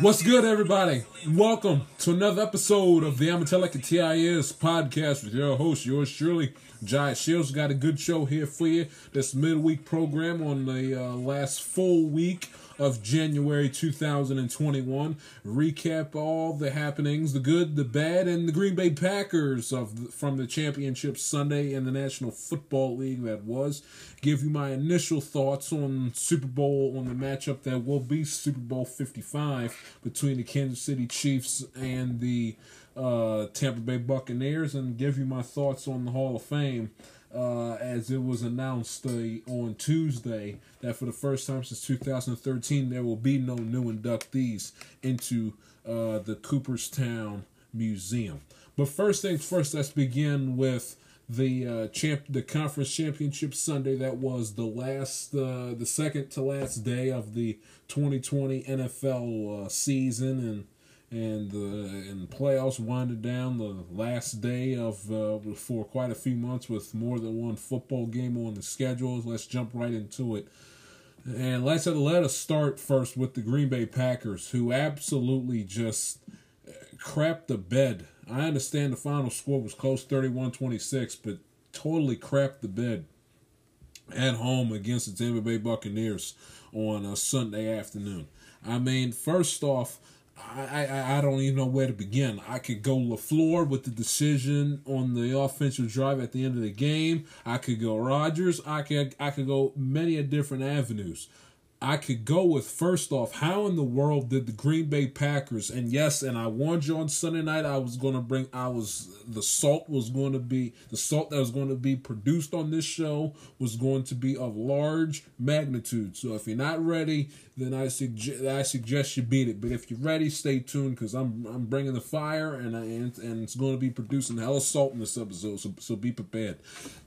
What's good, everybody? Welcome to another episode of the Amateur Like TIS podcast with your host, yours truly, Giant Shields. Got a good show here for you. This midweek program on the uh, last full week of January 2021. Recap all the happenings, the good, the bad, and the Green Bay Packers of the, from the championship Sunday in the National Football League that was. Give you my initial thoughts on Super Bowl on the matchup that will be Super Bowl 55 between the Kansas City Chiefs and the uh, Tampa Bay Buccaneers, and give you my thoughts on the Hall of Fame uh, as it was announced uh, on Tuesday that for the first time since 2013 there will be no new inductees into uh, the Cooperstown Museum. But first things first, let's begin with the uh, champ, the conference championship Sunday. That was the last, uh, the second to last day of the 2020 NFL uh, season, and and the and the playoffs winded down the last day of uh, for quite a few months with more than one football game on the schedule. Let's jump right into it. And let's let us start first with the Green Bay Packers, who absolutely just uh, crapped the bed. I understand the final score was close 31-26, but totally crapped the bed at home against the Tampa Bay Buccaneers on a Sunday afternoon. I mean, first off, I, I, I don't even know where to begin. I could go LaFleur with the decision on the offensive drive at the end of the game. I could go Rodgers. I could I could go many different avenues. I could go with first off, how in the world did the Green Bay Packers and yes, and I warned you on Sunday night I was gonna bring I was the salt was going to be the salt that was going to be produced on this show was going to be of large magnitude. So if you're not ready, then I suggest I suggest you beat it. But if you're ready, stay tuned because I'm I'm bringing the fire and I, and, and it's going to be producing hella salt in this episode. So so be prepared.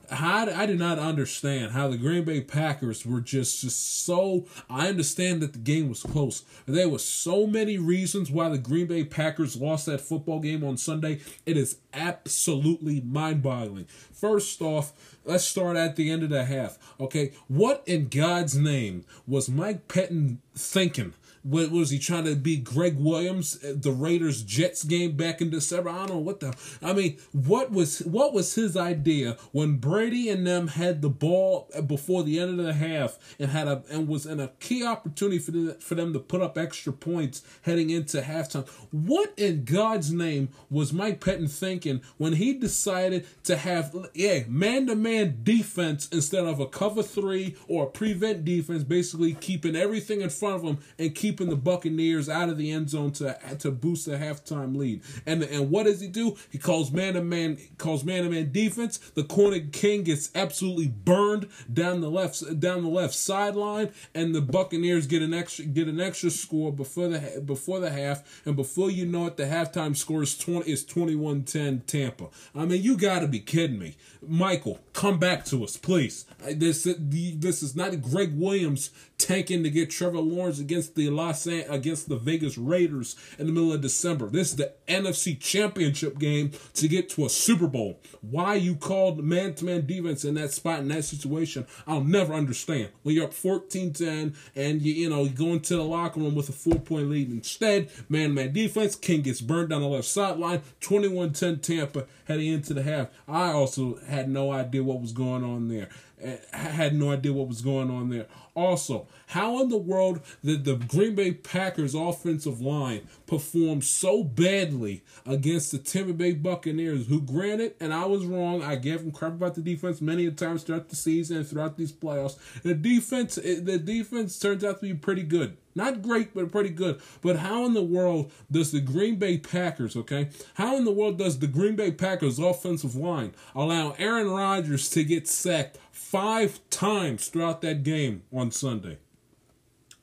How I did not understand how the Green Bay Packers were just just so. I understand that the game was close. There were so many reasons why the Green Bay Packers lost that football game on Sunday. It is absolutely mind-boggling. First off, let's start at the end of the half. Okay, what in God's name was Mike Pettine thinking? What was he trying to be Gregg Williams at the Raiders Jets game back in December? I don't know what the I mean, what was what was his idea when Brady and them had the ball before the end of the half and had a and was in a key opportunity for them, for them to put up extra points heading into halftime? What in God's name was Mike Pettine thinking when he decided to have yeah, man-to-man defense instead of a cover 3 or a prevent defense basically keeping everything in front of him and keeping the Buccaneers out of the end zone to to boost the halftime lead. And and what does he do? He calls man to man calls man to man defense. The corner king gets absolutely burned down the left down the left sideline, and the Buccaneers get an extra get an extra score before the before the half, and before you know it, the halftime score is twenty is 21-10 Tampa. I mean, you got to be kidding me, Michael. Come back to us, please. This this is not Gregg Williams tanking to get Trevor Lawrence against the Los An- against the Vegas Raiders in the middle of December. This is the NFC Championship game to get to a Super Bowl. Why you called man to man defense in that spot in that situation, I'll never understand. When you're up 14-10 and you you know you go into the locker room with a four point lead instead, man to man defense, King gets burned down the left sideline, 21-10 Tampa heading into the half. I also had no idea what was going on there. I had no idea what was going on there. Also, how in the world did the Green Bay Packers offensive line perform so badly against the Tampa Bay Buccaneers, who granted, and I was wrong, I gave them crap about the defense many times throughout the season and throughout these playoffs. The defense the defense turns out to be pretty good. Not great, but pretty good. But how in the world does the Green Bay Packers, okay? How in the world does the Green Bay Packers offensive line allow Aaron Rodgers to get sacked five times throughout that game on Sunday?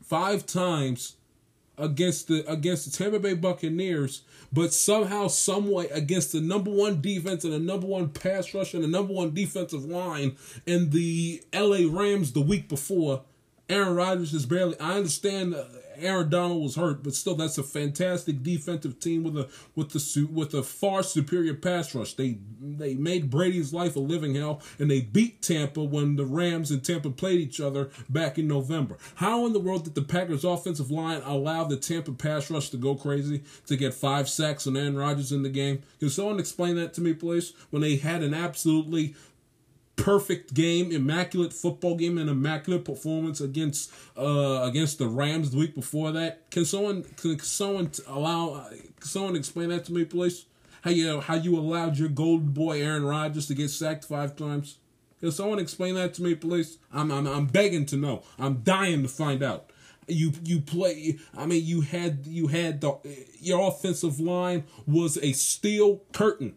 Five times against the against the Tampa Bay Buccaneers, but somehow, someway against the number one defense and the number one pass rush and the number one defensive line and the LA Rams the week before Aaron Rodgers is barely. I understand uh, Aaron Donald was hurt, but still, that's a fantastic defensive team with a with the suit with a far superior pass rush. They they made Brady's life a living hell, and they beat Tampa when the Rams and Tampa played each other back in November. How in the world did the Packers' offensive line allow the Tampa pass rush to go crazy to get five sacks on Aaron Rodgers in the game? Can someone explain that to me, please? When they had an absolutely perfect game, immaculate football game, and immaculate performance against uh against the Rams the week before that. Can someone can someone allow can someone explain that to me, please? How you how you allowed your golden boy Aaron Rodgers to get sacked five times? Can someone explain that to me, please? I'm I'm I'm begging to know. I'm dying to find out. You you play. I mean, you had you had the your offensive line was a steel curtain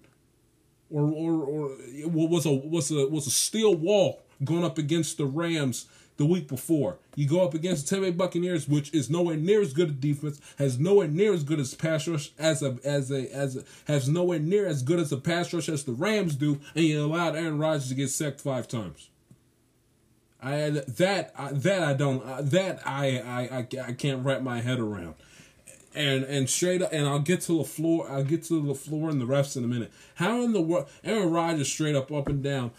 or or or was a was a was a steel wall going up against the Rams the week before. You go up against the Tampa Bay Buccaneers, which is nowhere near as good a defense, has nowhere near as good as pass rush as a as a as a, has nowhere near as good as a pass rush as the Rams do, and you allowed Aaron Rodgers to get sacked five times. I that that I don't that I I I, I can't wrap my head around and and straight up, and I'll get to the floor. I'll get to the floor and the refs in a minute. How in the world, Aaron Rodgers straight up, up and down.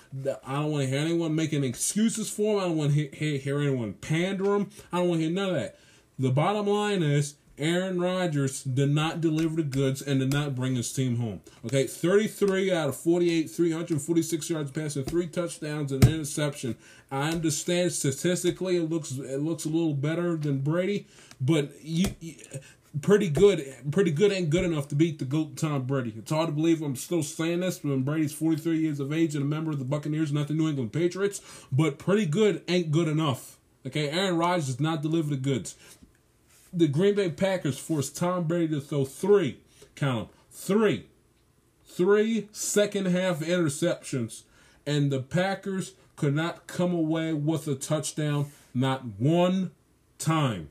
I don't want to hear anyone making excuses for him. I don't want to hear, hear anyone pander him. I don't want to hear none of that. The bottom line is Aaron Rodgers did not deliver the goods and did not bring his team home. Okay, 33 out of 48, 346 yards passing, three touchdowns and an interception. I understand statistically it looks it looks a little better than Brady, but you, you pretty good. Pretty good ain't good enough to beat the GOAT Tom Brady. It's hard to believe I'm still saying this when Brady's 43 years of age and a member of the Buccaneers, not the New England Patriots. But pretty good ain't good enough. Okay, Aaron Rodgers does not deliver the goods. The Green Bay Packers forced Tom Brady to throw three, count them, three, three second half interceptions, and the Packers could not come away with a touchdown, not one time.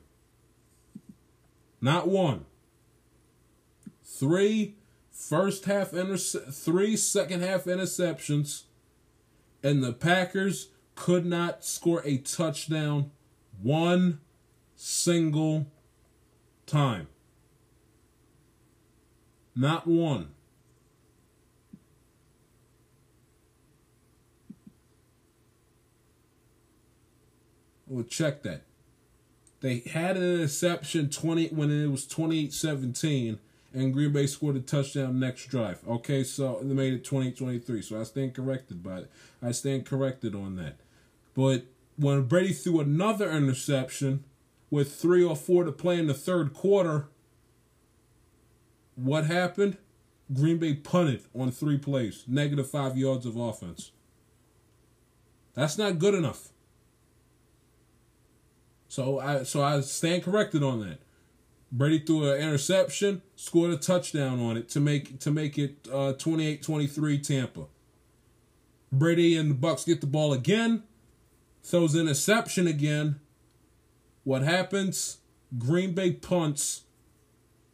Not one. Three first half interce- three second half interceptions, and the Packers could not score a touchdown one single time. Not one. We'll check that. They had an interception 20 when it was 28-17 and Green Bay scored a touchdown next drive. Okay, so they made it 28-23. So I stand corrected by it. I stand corrected on that. But when Brady threw another interception with 3 or 4 to play in the third quarter, what happened? Green Bay punted on 3 plays, negative 5 yards of offense. That's not good enough. So I so I stand corrected on that. Brady threw an interception, scored a touchdown on it to make to make it uh, 28-23 Tampa. Brady and the Bucks get the ball again, throws interception again. What happens? Green Bay punts,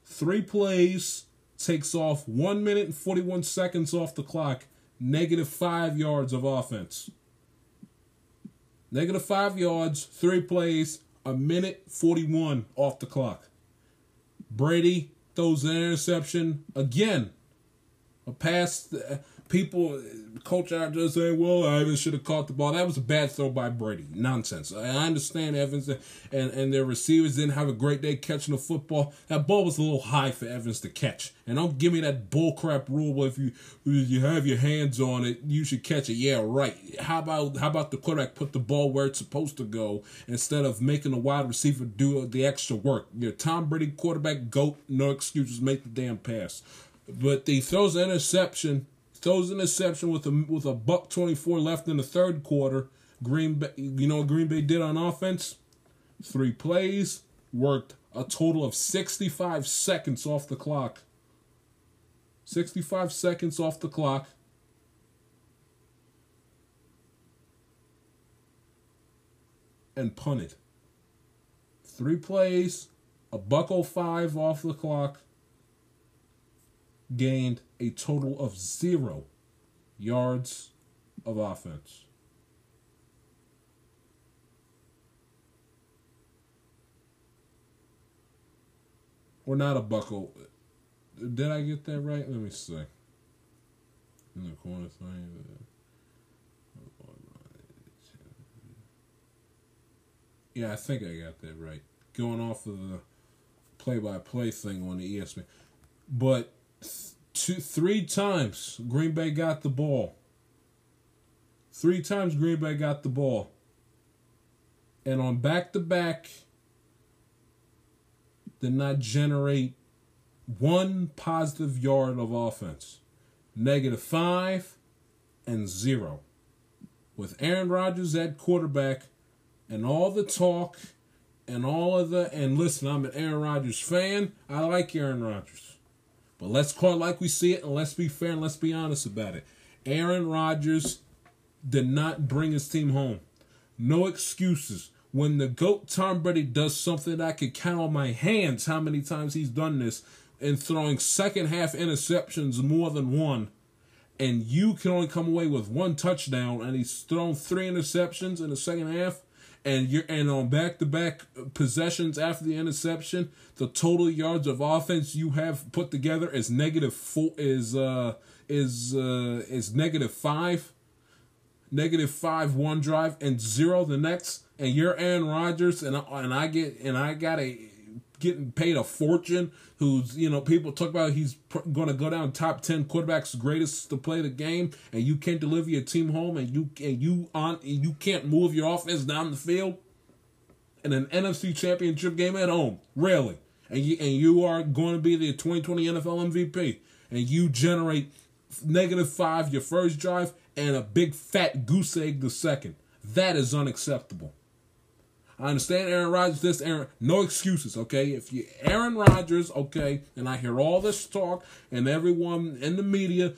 three plays, takes off one minute and 41 seconds off the clock, negative five yards of offense. Negative five yards, three plays, a minute 41 off the clock. Brady throws an interception again. A pass. People, coach out just saying, well, Evans should have caught the ball. That was a bad throw by Brady. Nonsense. I understand Evans and, and their receivers didn't have a great day catching the football. That ball was a little high for Evans to catch. And don't give me that bullcrap rule where if you if you have your hands on it, you should catch it. Yeah, right. How about how about the quarterback put the ball where it's supposed to go instead of making the wide receiver do the extra work? Your Tom Brady quarterback goat, no excuses, make the damn pass. But he throws an interception throws an interception with a with a buck twenty four left in the third quarter. Green Bay, you know Green Bay did on offense? Three plays, worked a total of sixty five seconds off the clock. Sixty five seconds off the clock. And punted. Three plays, a buck 05 off the clock, gained a total of zero yards of offense. Or not a buckle. Did I get that right? Let me see. In the corner thing. Yeah, I think I got that right. Going off of the play by play thing on the ESPN. But two, three times Green Bay got the ball. Three times Green Bay got the ball, and on back-to-back, did not generate one positive yard of offense. Negative five and zero. With Aaron Rodgers at quarterback and all the talk and all of the and listen, I'm an Aaron Rodgers fan. I like Aaron Rodgers. But let's call it like we see it and let's be fair and let's be honest about it. Aaron Rodgers did not bring his team home. No excuses. When the GOAT Tom Brady does something I could count on my hands how many times he's done this and throwing second half interceptions more than one, and you can only come away with one touchdown, and he's thrown three interceptions in the second half, and you're and on back to back possessions after the interception, the total yards of offense you have put together is negative four is uh is uh is negative five. Negative five one drive and zero the next, and you're Aaron Rodgers, and and I get and I got a getting paid a fortune. Who's you know people talk about he's pr- going to go down top ten quarterbacks greatest to play the game, and you can't deliver your team home, and you and you on and you can't move your offense down the field in an NFC Championship game at home, really, and you and you are going to be the 2020 NFL MVP, and you generate negative five your first drive and a big fat goose egg the second. That is unacceptable. I understand Aaron Rodgers. This Aaron, no excuses. Okay, if you Aaron Rodgers, okay, and I hear all this talk, and everyone in the media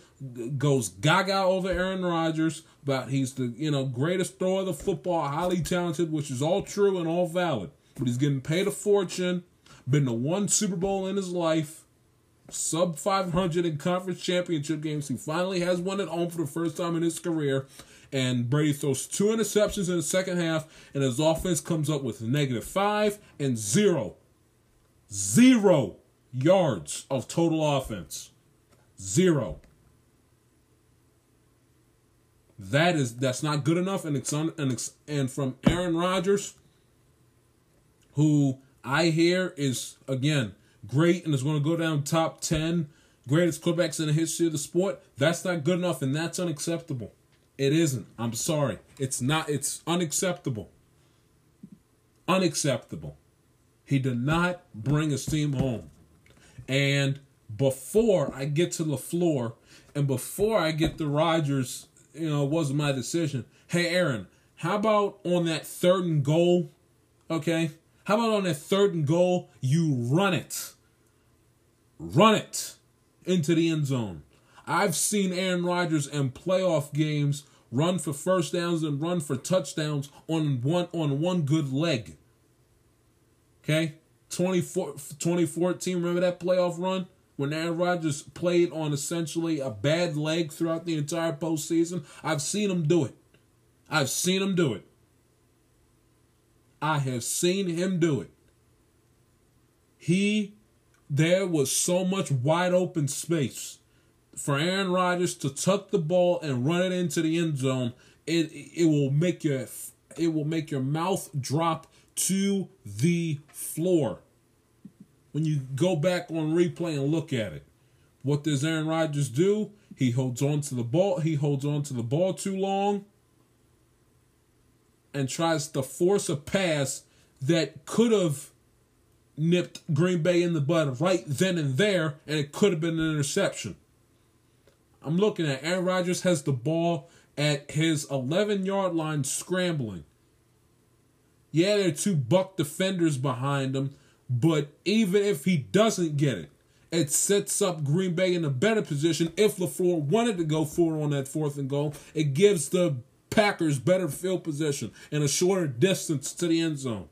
goes gaga over Aaron Rodgers about he's the you know greatest thrower of the football, highly talented, which is all true and all valid. But he's getting paid a fortune, been to one Super Bowl in his life, sub 500 in conference championship games. He finally has one at home for the first time in his career. And Brady throws two interceptions in the second half, and his offense comes up with negative five and zero. Zero yards of total offense. Zero. That is that's not good enough, and it's un, and it's, and from Aaron Rodgers, who I hear is again great and is going to go down top ten greatest quarterbacks in the history of the sport. That's not good enough, and that's unacceptable. It isn't. I'm sorry. It's not. It's unacceptable. Unacceptable. He did not bring his team home. And before I get to LaFleur, and before I get to Rodgers, you know, it wasn't my decision. Hey, Aaron, how about on that third and goal? Okay. How about on that third and goal, you run it? Run it into the end zone. I've seen Aaron Rodgers in playoff games run for first downs and run for touchdowns on one on one good leg. Okay? 24, 2014, remember that playoff run? When Aaron Rodgers played on essentially a bad leg throughout the entire postseason? I've seen him do it. I've seen him do it. I have seen him do it. He, there was so much wide open space for Aaron Rodgers to tuck the ball and run it into the end zone. It it will make your it will make your mouth drop to the floor when you go back on replay and look at it. What does Aaron Rodgers do? He holds on to the ball. He holds on to the ball too long and tries to force a pass that could have nipped Green Bay in the bud right then and there, and it could have been an interception. I'm looking at Aaron Rodgers has the ball at his 11 yard line scrambling. Yeah, there are two buck defenders behind him, but even if he doesn't get it, it sets up Green Bay in a better position. If LaFleur wanted to go for it on that fourth and goal, it gives the Packers better field position and a shorter distance to the end zone.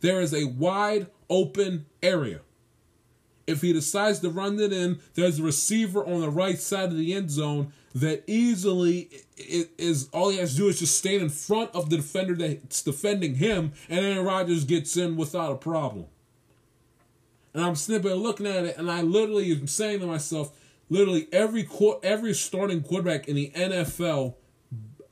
There is a wide open area. If he decides to run it in, there's a receiver on the right side of the end zone that easily is all he has to do is just stand in front of the defender that's defending him, and Aaron Rodgers gets in without a problem. And I'm snipping looking at it, and I literally am saying to myself, literally every every starting quarterback in the NFL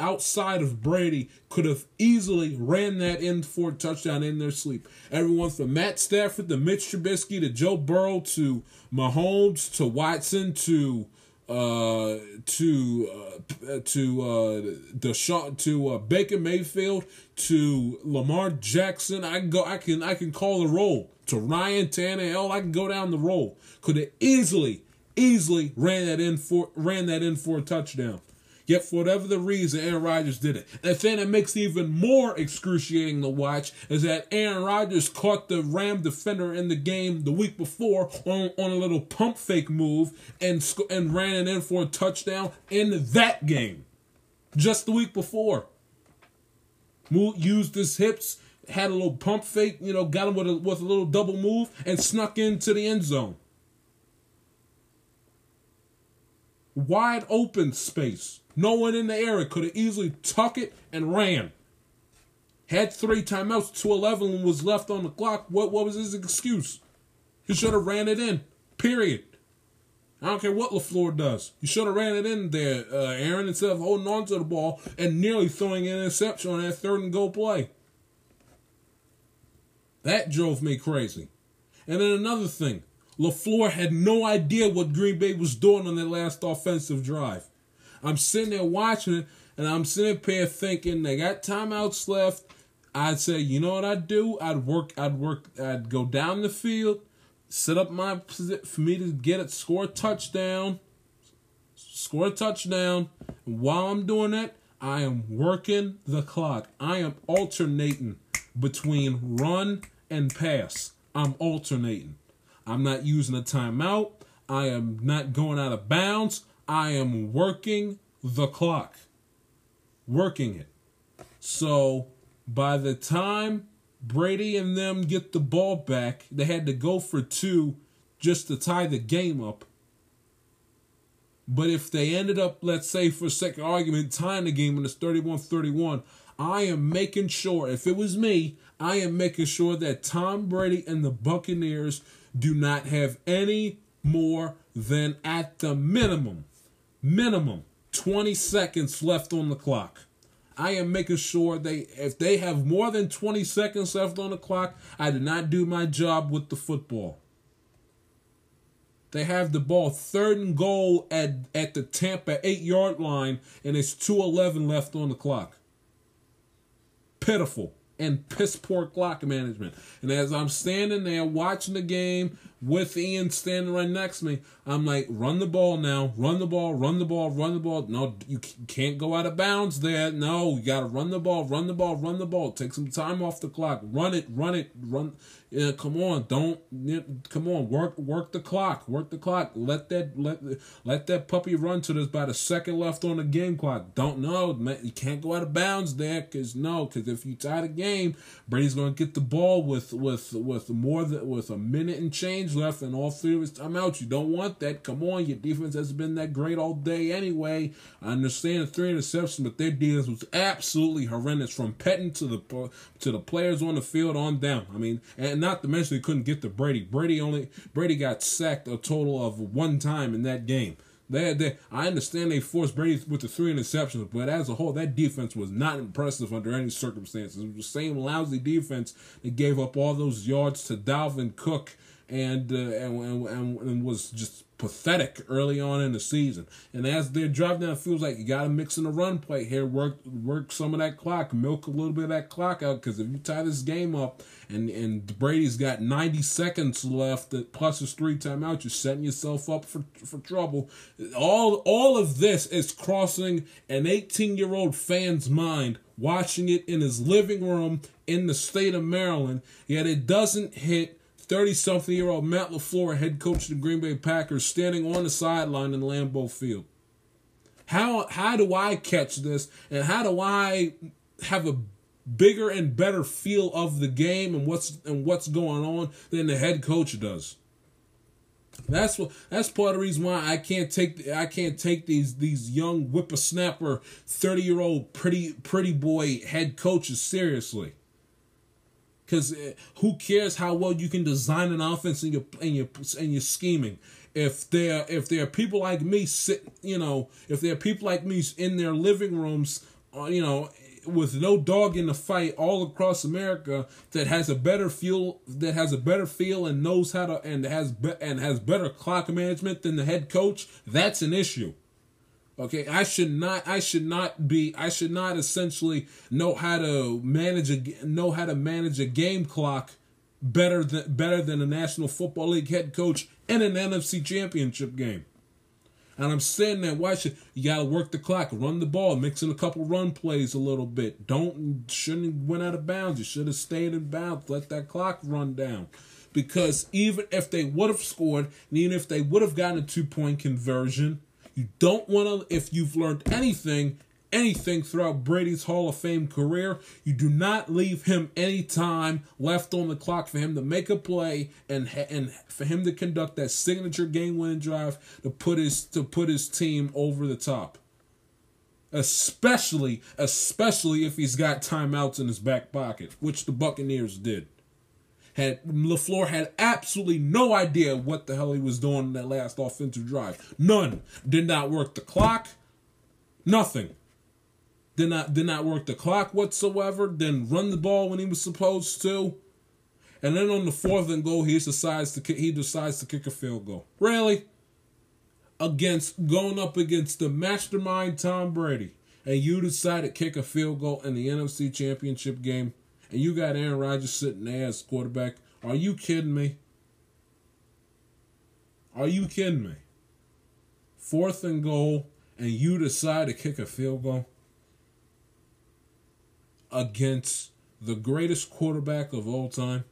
outside of Brady could have easily ran that in for a touchdown in their sleep. Everyone from Matt Stafford to Mitch Trubisky to Joe Burrow to Mahomes to Watson to uh, to uh, to uh, Deshaun, to uh, Baker Mayfield to Lamar Jackson. I can go. I can I can call the roll to Ryan Tannehill. I can go down the roll. Could have easily easily ran that in for ran that in for a touchdown. Yet for whatever the reason, Aaron Rodgers did it. The thing that makes it even more excruciating to watch is that Aaron Rodgers caught the Ram defender in the game the week before on, on a little pump fake move and and ran it in for a touchdown in that game. Just the week before. Mo- used his hips, had a little pump fake, you know, got him with a, with a little double move, and snuck into the end zone. Wide open space. No one in the area could have easily tuck it and ran. Had three timeouts, 211 was left on the clock. What, what was his excuse? He should have ran it in. Period. I don't care what LaFleur does. You should have ran it in there, uh, Aaron, instead of holding on to the ball and nearly throwing an interception on that third and goal play. That drove me crazy. And then another thing, LaFleur had no idea what Green Bay was doing on their last offensive drive. I'm sitting there watching it, and I'm sitting there thinking they got timeouts left. I'd say, you know what I'd do? I'd work. I'd work. I'd go down the field, set up my for me to get it, score a touchdown, score a touchdown. And while I'm doing that, I am working the clock. I am alternating between run and pass. I'm alternating. I'm not using a timeout. I am not going out of bounds. I am working the clock. Working it. So by the time Brady and them get the ball back, they had to go for two just to tie the game up. But if they ended up, let's say for a second argument, tying the game and it's 31 31, I am making sure, if it was me, I am making sure that Tom Brady and the Buccaneers do not have any more than at the minimum, minimum 20 seconds left on the clock. I am making sure they, if they have more than 20 seconds left on the clock, I did not do my job with the football. They have the ball third and goal at, at the Tampa eight yard line, and it's 2.11 left on the clock. Pitiful and piss poor clock management. And as I'm standing there watching the game with Ian standing right next to me, I'm like, run the ball now, run the ball, run the ball, run the ball. No, you can't go out of bounds there. No, you got to run the ball, run the ball, run the ball. Take some time off the clock. Run it, run it, run. Yeah, come on, don't come on, work work the clock, work the clock. Let that let let that puppy run to there's about a second left on the game clock. Don't know, man, you can't go out of bounds there, cause no, cause if you tie the game, Brady's gonna get the ball with with with more than with a minute and change left and all three of his timeouts. You don't want that. Come on, your defense hasn't been that great all day anyway. I understand the three interceptions, but their defense was absolutely horrendous from Pettine to the to the players on the field on down. I mean, and not to mention they couldn't get to Brady. Brady only Brady got sacked a total of one time in that game. They, they, I understand they forced Brady with the three interceptions, but as a whole, that defense was not impressive under any circumstances. It was the same lousy defense that gave up all those yards to Dalvin Cook and uh, and, and and was just pathetic early on in the season. And as they're driving down, it feels like you got to mix in a run play here, work work some of that clock, milk a little bit of that clock out. Because if you tie this game up and and Brady's got 90 seconds left, plus his three timeouts, you're setting yourself up for for trouble. All all of this is crossing an 18 year old fan's mind watching it in his living room in the state of Maryland. Yet it doesn't hit 30 something year old Matt LaFleur, head coach of the Green Bay Packers, standing on the sideline in Lambeau Field. How, how do I catch this and how do I have a bigger and better feel of the game and what's and what's going on than the head coach does? That's what that's part of the reason why I can't take I can't take these these young whippersnapper, 30 year old pretty pretty boy head coaches seriously. Because who cares how well you can design an offense in your in your in your scheming? If there if there are people like me sit, you know, if there are people like me in their living rooms, uh, you know, with no dog in the fight all across America that has a better feel that has a better feel and knows how to and has be, and has better clock management than the head coach, that's an issue. Okay, I should not I should not be I should not essentially know how to manage a know how to manage a game clock better than better than a National Football League head coach in an NFC championship game. And I'm saying that why should you gotta work the clock, run the ball, mix in a couple run plays a little bit. Don't shouldn't went out of bounds. You should have stayed in bounds. Let that clock run down. Because even if they would have scored, and even if they would have gotten a two point conversion, you don't want to. If you've learned anything, anything throughout Brady's Hall of Fame career, you do not leave him any time left on the clock for him to make a play and and for him to conduct that signature game-winning drive to put his to put his team over the top. Especially, especially if he's got timeouts in his back pocket, which the Buccaneers did. Had LaFleur had absolutely no idea what the hell he was doing in that last offensive drive. None. Did not work the clock. Nothing did not did not work the clock whatsoever, didn't run the ball when he was supposed to. And then on the fourth and goal, he decides to he decides to kick a field goal. Really? Against going up against the mastermind Tom Brady, and you decide to kick a field goal in the NFC Championship game, and you got Aaron Rodgers sitting there as quarterback. Are you kidding me? Are you kidding me? Fourth and goal, and you decide to kick a field goal against the greatest quarterback of all time?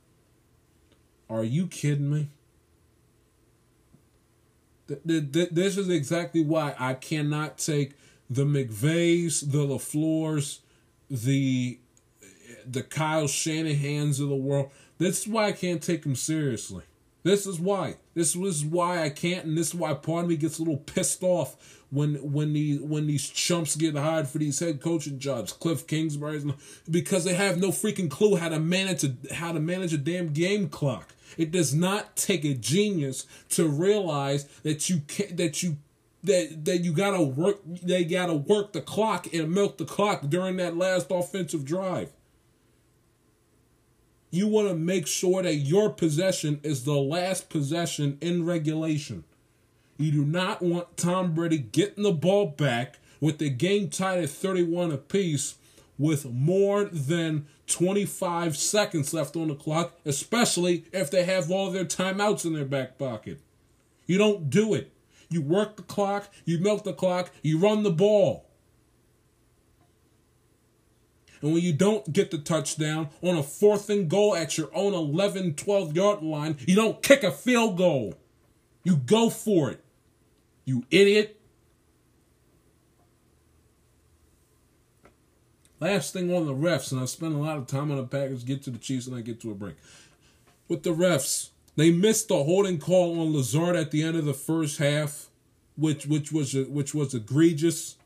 Are you kidding me? This is exactly why I cannot take the McVays, the LaFleurs, the the Kyle Shanahans of the world. This is why I can't take them seriously. This is why. This is why I can't, and this is why part of me gets a little pissed off when when these when these chumps get hired for these head coaching jobs, Cliff Kingsbury's, because they have no freaking clue how to manage a how to manage a damn game clock. It does not take a genius to realize that you can that you that that you gotta work they gotta work the clock and milk the clock during that last offensive drive. You want to make sure that your possession is the last possession in regulation. You do not want Tom Brady getting the ball back with the game tied at 31 apiece with more than 25 seconds left on the clock, especially if they have all their timeouts in their back pocket. You don't do it. You work the clock, you milk the clock, you run the ball. And when you don't get the touchdown on a fourth and goal at your own 11, 12 yard line, you don't kick a field goal. You go for it. You idiot. Last thing on the refs, and I've spent a lot of time on the Packers, get to the Chiefs, and I get to a break. With the refs, they missed the holding call on Lazard at the end of the first half, which which was which was egregious,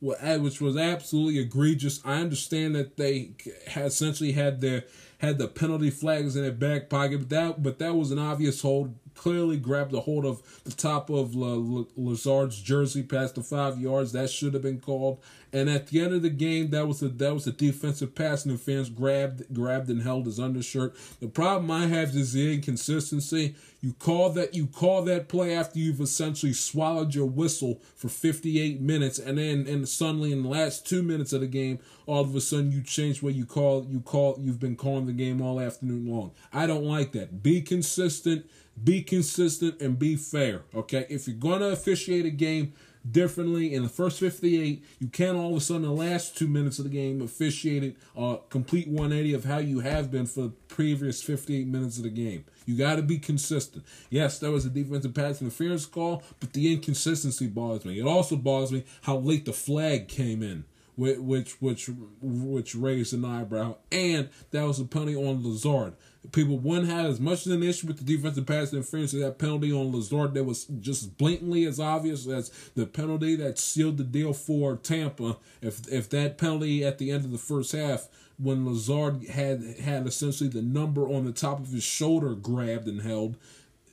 Uh, which was absolutely egregious. I understand that they essentially had their had the penalty flags in their back pocket, but that but that was an obvious hold clearly grabbed a hold of the top of Lazard's jersey past the five yards. That should have been called. And at the end of the game, that was a that was a defensive pass interference. Grabbed grabbed and held his undershirt. The problem I have is the inconsistency. You call that you call that play after you've essentially swallowed your whistle for 58 minutes, and then and suddenly in the last two minutes of the game, all of a sudden you change what you call you call you've been calling the game all afternoon long. I don't like that. Be consistent be consistent and be fair. Okay, if you're gonna officiate a game differently in the first 58, you can't all of a sudden the last two minutes of the game officiate it uh, complete 180 of how you have been for the previous 58 minutes of the game. You got to be consistent. Yes, there was a defensive pass interference call, but the inconsistency bothers me. It also bothers me how late the flag came in which which which raised an eyebrow, and that was a penalty on Lazard. People wouldn't have as much of an issue with the defensive pass interference that penalty on Lazard that was just blatantly as obvious as the penalty that sealed the deal for Tampa. If if that penalty at the end of the first half when Lazard had had essentially the number on the top of his shoulder grabbed and held,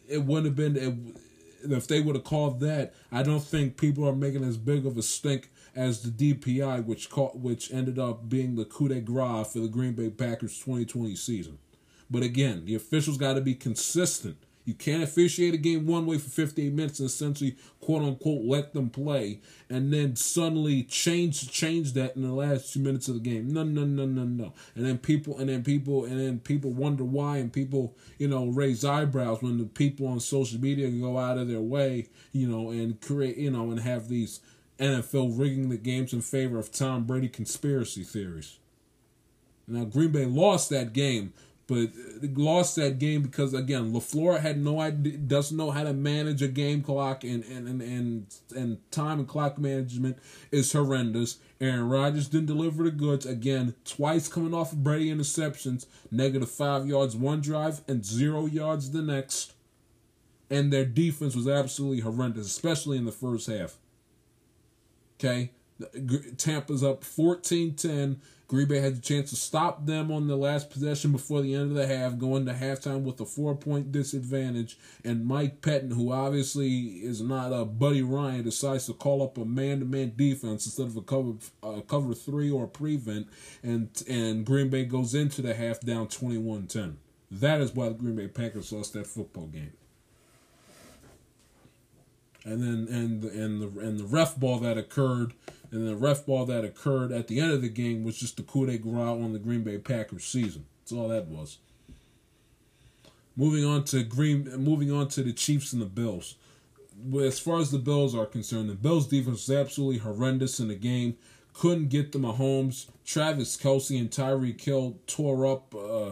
it wouldn't have been. It, if they would have called that, I don't think people are making as big of a stink as the DPI, which caught, which ended up being the coup de grace for the Green Bay Packers 2020 season. But again, the officials got to be consistent. You can't officiate a game one way for 15 minutes and essentially quote unquote let them play and then suddenly change change that in the last two minutes of the game. No, no, no, no, no. And then people and then people and then people wonder why and people, you know, raise eyebrows when the people on social media go out of their way, you know, and create, you know, and have these NFL rigging the games in favor of Tom Brady conspiracy theories. Now Green Bay lost that game, but lost that game because again, LaFleur had no idea, doesn't know how to manage a game clock, and and and and, and time and clock management is horrendous. Aaron Rodgers didn't deliver the goods again, twice coming off of Brady interceptions, negative five yards one drive and zero yards the next, and their defense was absolutely horrendous, especially in the first half. Okay, Tampa's up 14-10. Green Bay had a chance to stop them on the last possession before the end of the half, going to halftime with a four point disadvantage. And Mike Pettine, who obviously is not a Buddy Ryan, decides to call up a man to man defense instead of a cover cover three or prevent. And, and Green Bay goes into the half down 21 10. That is why the Green Bay Packers lost that football game and then and the and the and the ref ball that occurred and the ref ball that occurred at the end of the game was just the coup de grace on the Green Bay Packers season. That's all that was. Moving on to Green, moving on to the Chiefs and the Bills. As far as the Bills are concerned, the Bills defense was absolutely horrendous in the game. Couldn't get the Mahomes. Travis Kelce and Tyreek Hill tore up, uh,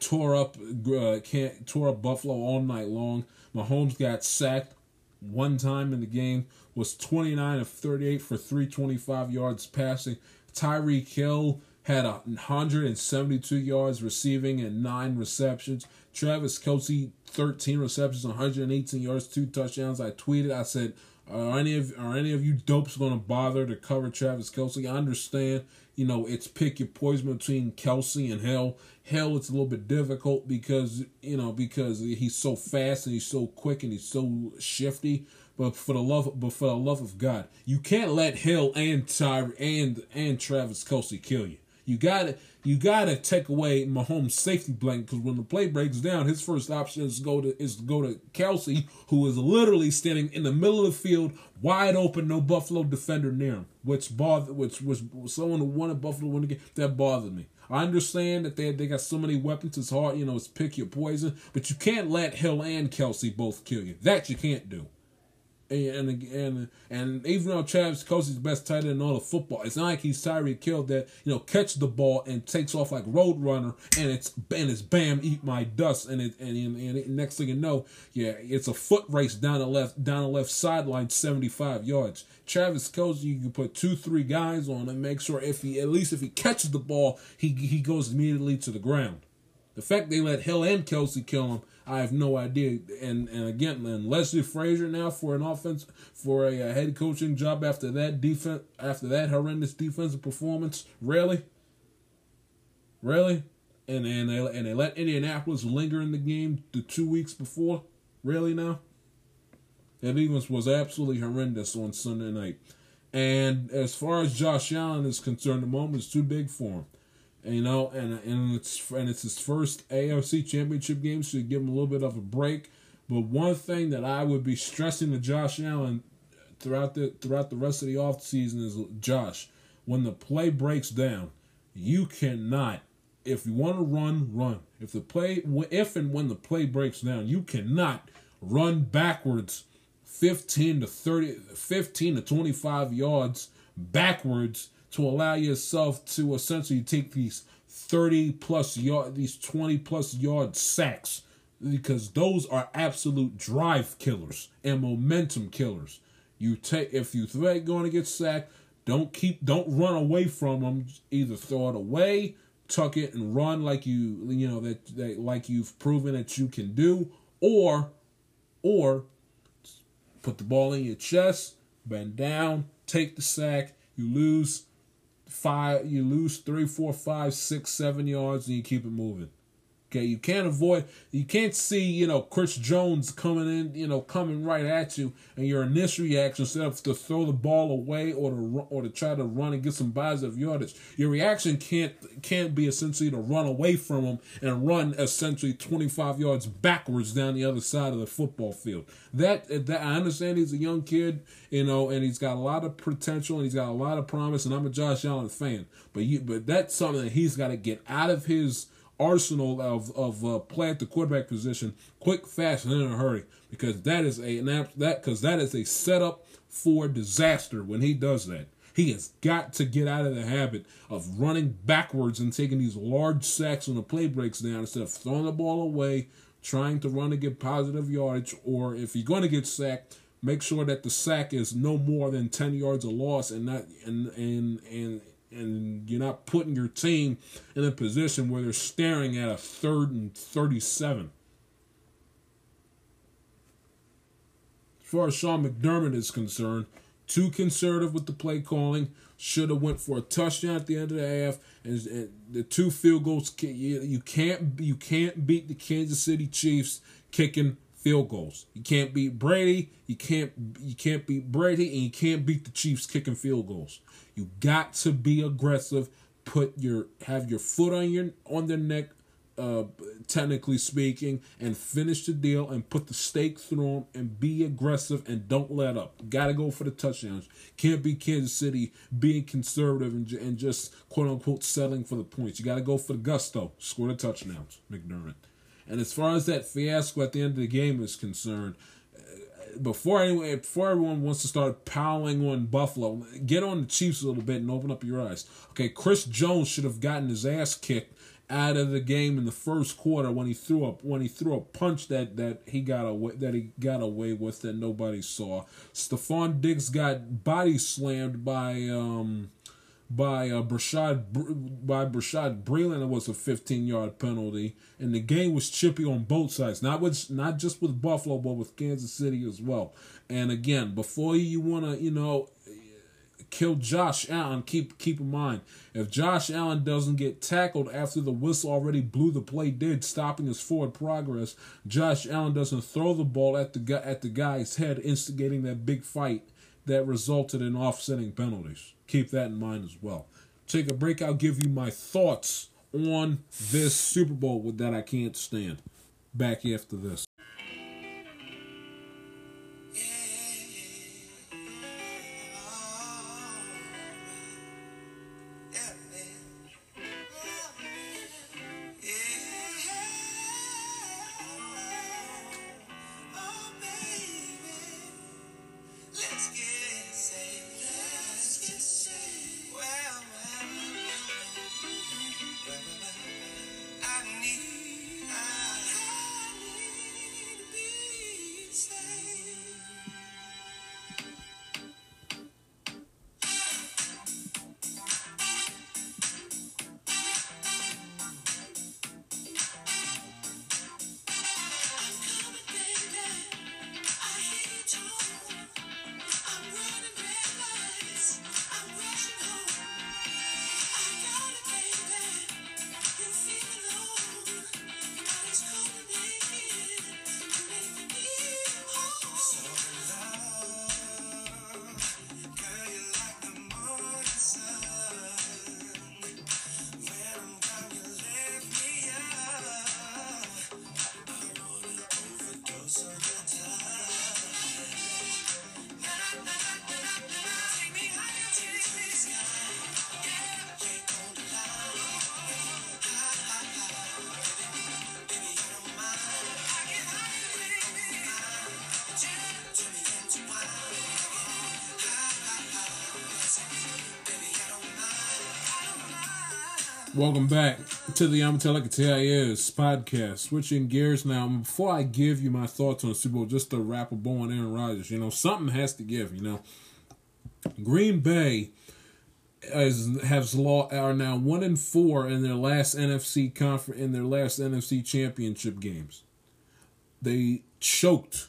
tore up, uh, can't, tore up Buffalo all night long. Mahomes got sacked one time in the game was 29 of 38 for 325 yards passing. Tyreek Hill had 172 yards receiving and nine receptions. Travis Kelce 13 receptions, 118 yards, two touchdowns. I tweeted, I said, are any of are any of you dopes going to bother to cover Travis Kelce? I understand, you know, it's pick your poison between Kelce and Hill. Hill, it's a little bit difficult because you know because he's so fast and he's so quick and he's so shifty. But for the love, but for the love of God, you can't let Hill and Ty and and Travis Kelce kill you. You got to you got to take away Mahomes' safety blanket because when the play breaks down, his first option is to go to is to go to Kelce, who is literally standing in the middle of the field, wide open, no Buffalo defender near him, which bothered, which was someone who wanted Buffalo to win the game. That bothered me. I understand that they they got so many weapons. It's hard, you know, it's pick your poison, but you can't let Hill and Kelce both kill you. That you can't do and and and even though Travis Kelce's best tight end in all of football, it's not like he's Tyreek Hill that you know catch the ball and takes off like Roadrunner and it's and it's bam eat my dust and it and, and, and next thing you know, yeah, it's a foot race down the left down the left sideline, seventy five yards. Travis Kelce you can put two three guys on and make sure if he at least if he catches the ball, he he goes immediately to the ground. The fact they let Hill and Kelce kill him I have no idea. And and again, and Leslie Frazier now for an offense for a, a, head coaching job after that defense after that horrendous defensive performance. Really, really, and and they and they let Indianapolis linger in the game the two weeks before. Really now, that defense was absolutely horrendous on Sunday night. And as far as Josh Allen is concerned, the moment is too big for him you know, and and it's and it's his first AFC Championship game, so you give him a little bit of a break. But one thing that I would be stressing to Josh Allen throughout the throughout the rest of the offseason is Josh, when the play breaks down, you cannot. If you want to run, run. If the play, if and when the play breaks down, you cannot run backwards 15 to 30, 15 to 25 yards backwards to allow yourself to essentially take these 30 plus yard, these 20 plus yard sacks, because those are absolute drive killers and momentum killers. You take if you think going to get sacked, don't keep, don't run away from them. Either throw it away, tuck it and run like you you know that, that like you've proven that you can do, or or put the ball in your chest, bend down, take the sack, you lose five, you lose three, four, five, six, seven yards, and you keep it moving. Okay, you can't avoid, you can't see, you know, Chris Jones coming in, you know, coming right at you, and your initial reaction instead of to throw the ball away or to or to try to run and get some positive yardage, your reaction can't can't be essentially to run away from him and run essentially twenty five yards backwards down the other side of the football field. That that I understand he's a young kid, you know, and he's got a lot of potential and he's got a lot of promise, and I'm a Josh Allen fan, but you but that's something that he's got to get out of his arsenal of of uh, play at the quarterback position quick, fast, and in a hurry because that is a that because that is a setup for disaster when he does that. He has got to get out of the habit of running backwards and taking these large sacks when the play breaks down instead of throwing the ball away, trying to run to get positive yardage, or if you're going to get sacked, make sure that the sack is no more than 10 yards of loss and not and and and and you're not putting your team in a position where they're staring at a third and 37. As far as Sean McDermott is concerned, too conservative with the play calling. Should have went for a touchdown at the end of the half, and, and the two field goals. You, you can't you can't beat the Kansas City Chiefs kicking field goals. You can't beat Brady. You can't you can't beat Brady, and you can't beat the Chiefs kicking field goals. You got to be aggressive. Put your have your foot on your on their neck, uh, technically speaking, and finish the deal and put the stake through them and be aggressive and don't let up. Got to go for the touchdowns. Can't be Kansas City being conservative and, and just quote unquote settling for the points. You got to go for the gusto. Score the touchdowns, McDermott. And as far as that fiasco at the end of the game is concerned, before anyone, before everyone wants to start piling on Buffalo, get on the Chiefs a little bit and open up your eyes. Okay, Chris Jones should have gotten his ass kicked out of the game in the first quarter when he threw up when he threw a punch that that he got away that he got away with that nobody saw. Stefon Diggs got body slammed by um by uh, Bashaud by Bashaud Breeland. It was a 15 yard penalty, and the game was chippy on both sides. Not with not just with Buffalo, but with Kansas City as well. And again, before you want to, you know, kill Josh Allen, keep keep in mind if Josh Allen doesn't get tackled after the whistle already blew the play did, stopping his forward progress. Josh Allen doesn't throw the ball at the at the guy's head, instigating that big fight that resulted in offsetting penalties. Keep that in mind as well. Take a break. I'll give you my thoughts on this Super Bowl that I can't stand. Back after this. Welcome back to the I'm Tell Like a TIS podcast. Switching gears now. Before I give you my thoughts on Super Bowl, just to wrap a bow on Aaron Rodgers, you know, something has to give, you know. Green Bay as has law are now one and four in their last NFC confer in their last NFC championship games. They choked,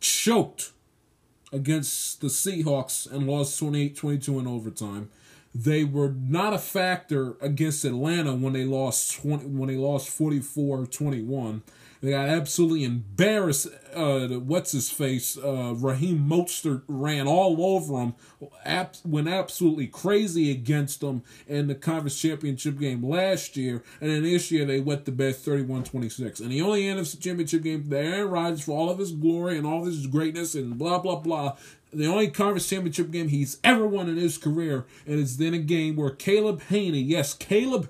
choked against the Seahawks and lost 28-22 in overtime. They were not a factor against Atlanta when they lost 20, when they lost 44-21. They got absolutely embarrassed. Uh, what's his face? Uh, Raheem Mostert ran all over him, ab- went absolutely crazy against them in the conference championship game last year. And then this year they went to bed 31 26. And the only NFC championship game that Aaron Rodgers, for all of his glory and all of his greatness and blah, blah, blah, the only conference championship game he's ever won in his career. And it's then a game where Caleb Hanie, yes, Caleb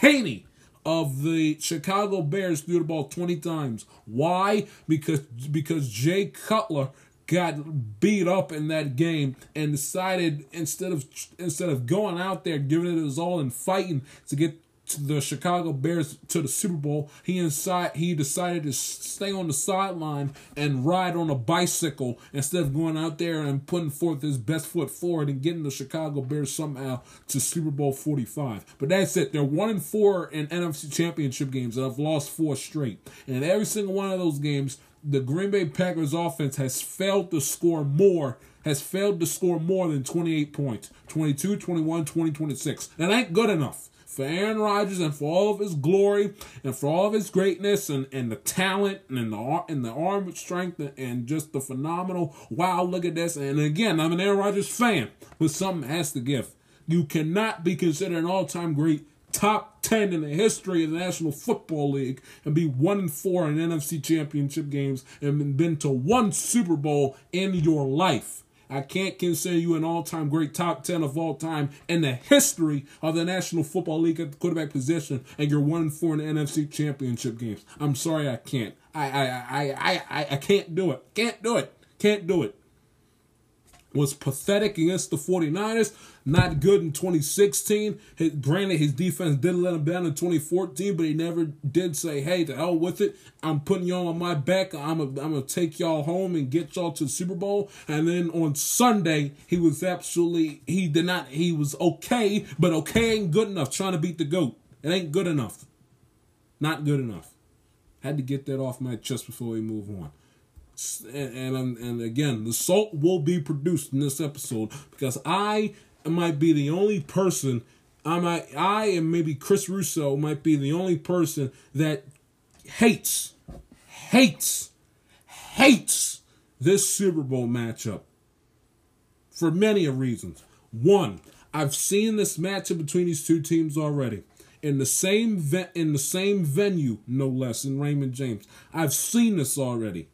Hanie, of the Chicago Bears threw the ball 20 times. Why? Because because Jay Cutler got beat up in that game and decided instead of instead of going out there giving it his all and fighting to get the Chicago Bears to the Super Bowl, he inside he decided to stay on the sideline and ride on a bicycle instead of going out there and putting forth his best foot forward and getting the Chicago Bears somehow to Super Bowl 45. But that's it. They're one and four in NFC Championship games and have lost four straight. And every single one of those games, the Green Bay Packers offense has failed to score more has failed to score more than 28 points 22 21 20 26 that ain't good enough for Aaron Rodgers and for all of his glory and for all of his greatness and, and the talent and the and the arm strength and, and just the phenomenal wow look at this and again I'm an Aaron Rodgers fan but something has to give. You cannot be considered an all time great top 10 in the history of the National Football League and be 1 and 4 in NFC championship games and been to one Super Bowl in your life. I can't consider you an all-time great top 10 of all time in the history of the National Football League at the quarterback position, and you're one and four in the NFC championship games. I'm sorry I can't. I I I I, I can't do it. Can't do it. Can't do it was pathetic against the 49ers. Not good in 2016. His, granted, his defense did let him down in 2014, but he never did say, hey, to hell with it. I'm putting y'all on my back. I'm going to take y'all home and get y'all to the Super Bowl. And then on Sunday, he was absolutely, he did not, he was okay, but okay ain't good enough trying to beat the GOAT. It ain't good enough. Not good enough. Had to get that off my chest before we move on and, and and again, the salt will be produced in this episode because I might be the only person. I might, I and maybe Chris Russo might be the only person that hates, hates, hates this Super Bowl matchup for many of reasons. One, I've seen this matchup between these two teams already in the same ve- in the same venue, no less, in Raymond James. I've seen this already.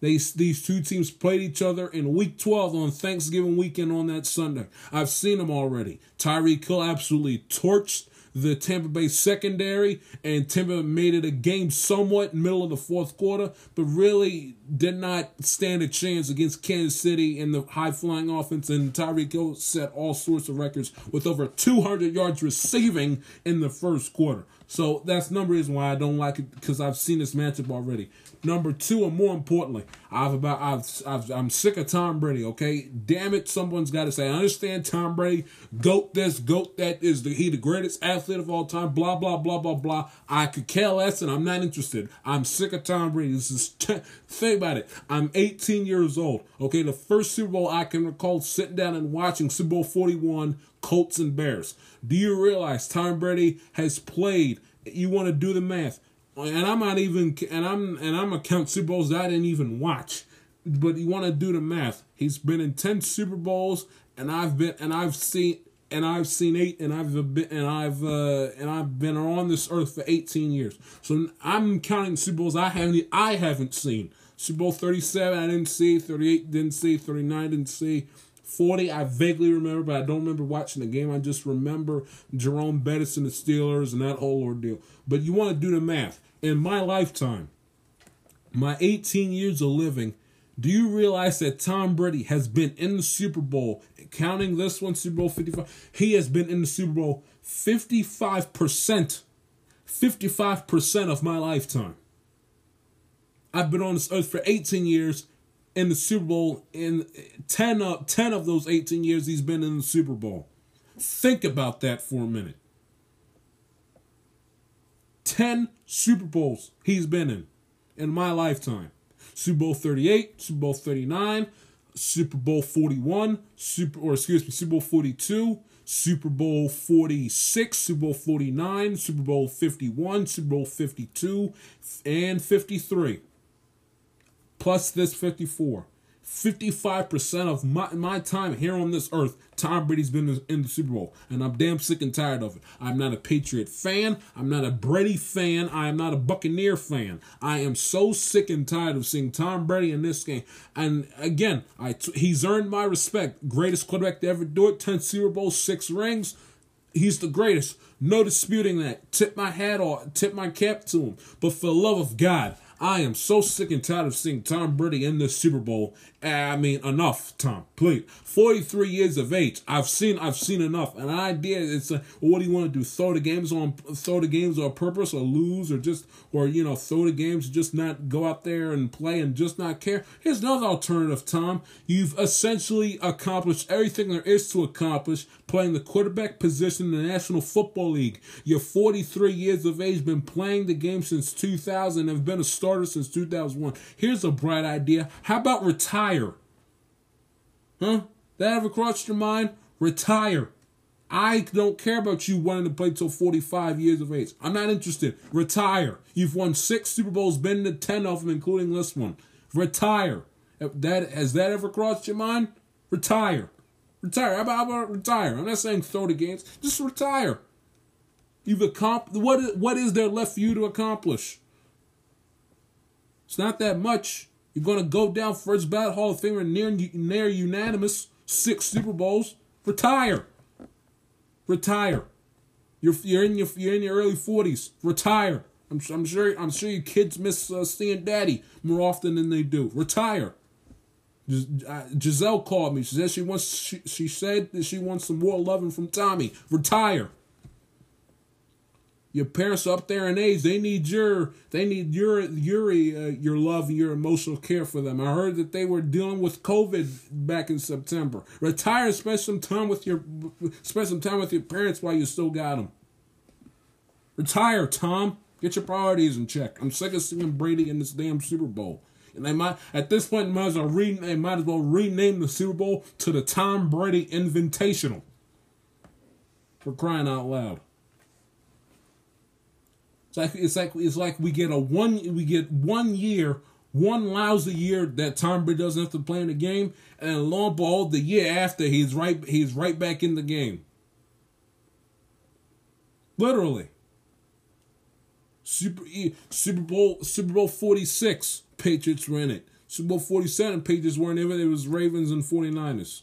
They, these two teams played each other in week 12 on Thanksgiving weekend on that Sunday. I've seen them already. Tyreek Hill absolutely torched the Tampa Bay secondary, and Tampa made it a game somewhat middle of the fourth quarter, but really did not stand a chance against Kansas City and the high flying offense. And Tyreek Hill set all sorts of records with over 200 yards receiving in the first quarter. So that's number reason why I don't like it because I've seen this matchup already. Number two, and more importantly, I've about I've, I've I'm sick of Tom Brady. Okay, damn it, someone's got to say. I understand Tom Brady, goat this, goat that is the he the greatest athlete of all time. Blah blah blah blah blah. I could care less, and I'm not interested. I'm sick of Tom Brady. This is t- think about it. I'm 18 years old. Okay, the first Super Bowl I can recall sitting down and watching Super Bowl 41, Colts and Bears. Do you realize Tom Brady has played? You want to do the math? and I'm not even and I'm and I'm a count Super Bowls that I didn't even watch. But you want to do the math. He's been in ten Super Bowls, and I've been and I've seen and I've seen eight, and I've been and I've uh, and I've been on this earth for 18 years. So I'm counting Super Bowls I haven't I haven't seen. Super Bowl 37 I didn't see, 38 didn't see, 39 didn't see. 40, I vaguely remember, but I don't remember watching the game. I just remember Jerome Bettis and the Steelers and that whole ordeal. But you want to do the math in my lifetime, my 18 years of living, do you realize that Tom Brady has been in the Super Bowl, counting this one, Super Bowl 55? He has been in the Super Bowl 55%, 55% of my lifetime. I've been on this earth for 18 years. In the Super Bowl, in 10 of, 10 of those 18 years, he's been in the Super Bowl. Think about that for a minute. 10 Super Bowls he's been in in my lifetime. Super Bowl 38, Super Bowl 39, Super Bowl 41, Super or excuse me, Super Bowl 42, Super Bowl 46, Super Bowl 49, Super Bowl 51, Super Bowl 52, and 53. Plus this 54. 55% of my, my time here on this earth, Tom Brady's been in, the Super Bowl. And I'm damn sick and tired of it. I'm not a Patriot fan. I'm not a Brady fan. I am not a Buccaneer fan. I am so sick and tired of seeing Tom Brady in this game. And again, I t- he's earned my respect. Greatest quarterback to ever do it. 10 Super Bowls, 6 rings. He's the greatest. No disputing that. Tip my hat off, tip my cap to him. But for the love of God, I am so sick and tired of seeing Tom Brady in the Super Bowl. I mean, enough, Tom. Please, forty-three years of age. I've seen, I've seen enough. An idea. Like, well, what do you want to do? Throw the games on, throw the games on purpose, or lose, or just, or you know, throw the games, just not go out there and play and just not care. Here's another alternative, Tom. You've essentially accomplished everything there is to accomplish playing the quarterback position in the National Football League. You're 43 years of age, been playing the game since 2000, have been a starter since 2001. Here's a bright idea. How about retire? Huh? That ever crossed your mind? Retire. I don't care about you wanting to play till 45 years of age. I'm not interested. Retire. You've won six Super Bowls, been to 10 of them, including this one. Retire. That Has that ever crossed your mind? Retire. Retire. How about, how about retire? I'm not saying throw the games. Just retire. You've accomplished what? What is there left for you to accomplish? It's not that much. You're gonna go down first ballot Hall of Famer near near unanimous six Super Bowls. Retire. Retire. You're you're in your you're in your early forties. Retire. I'm I'm sure I'm sure your kids miss uh, seeing daddy more often than they do. Retire. Uh, Gisele called me. She said she wants. She, she said that she wants some more loving from Tommy. Retire. Your parents are up there in age. They need your. They need your your uh, your love and your emotional care for them. I heard that they were dealing with COVID back in September. Retire. Spend some time with your. Spend some time with your parents while you still got them. Retire, Tom. Get your priorities in check. I'm sick of seeing Brady in this damn Super Bowl. And they might at this point might as well re, they might as well rename the Super Bowl to the Tom Brady Invitational. For crying out loud. Like it's like it's like we get a one we get one year, one lousy year that Tom Brady doesn't have to play in the game, and lo and behold, the year after he's right he's right back in the game. Literally. Super Super Bowl Super Bowl 46 Patriots were in it. Super Bowl 47 Patriots weren't in it. It was Ravens and 49ers.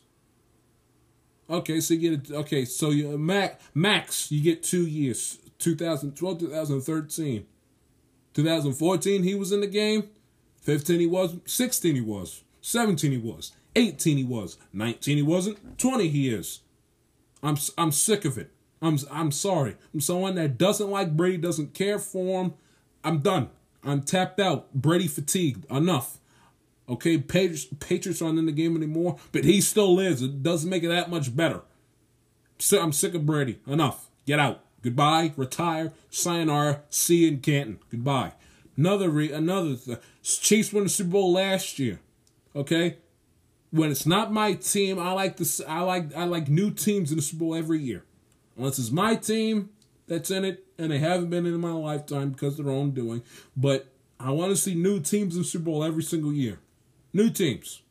Okay, so you get it. Okay, so you max max you get 2 years. 2012 2013. 2014 he was in the game. 15 he was, 16 he was, 17 he was, 18 he was, 19 he wasn't, 20 he is. I'm I'm sick of it. I'm I'm sorry. I'm someone that doesn't like Brady, doesn't care for him. I'm done. I'm tapped out. Brady fatigued. Enough. Okay, Patriots, Patriots aren't in the game anymore, but he still is. It doesn't make it that much better. So I'm sick of Brady. Enough. Get out. Goodbye. Retire. Sayonara. See you in Canton. Goodbye. Another re- another th- Chiefs won the Super Bowl last year. Okay, when it's not my team, I like this. I like I like new teams in the Super Bowl every year. Unless it's my team that's in it, and they haven't been in my lifetime because of their own doing. But I want to see new teams in the Super Bowl every single year. New teams.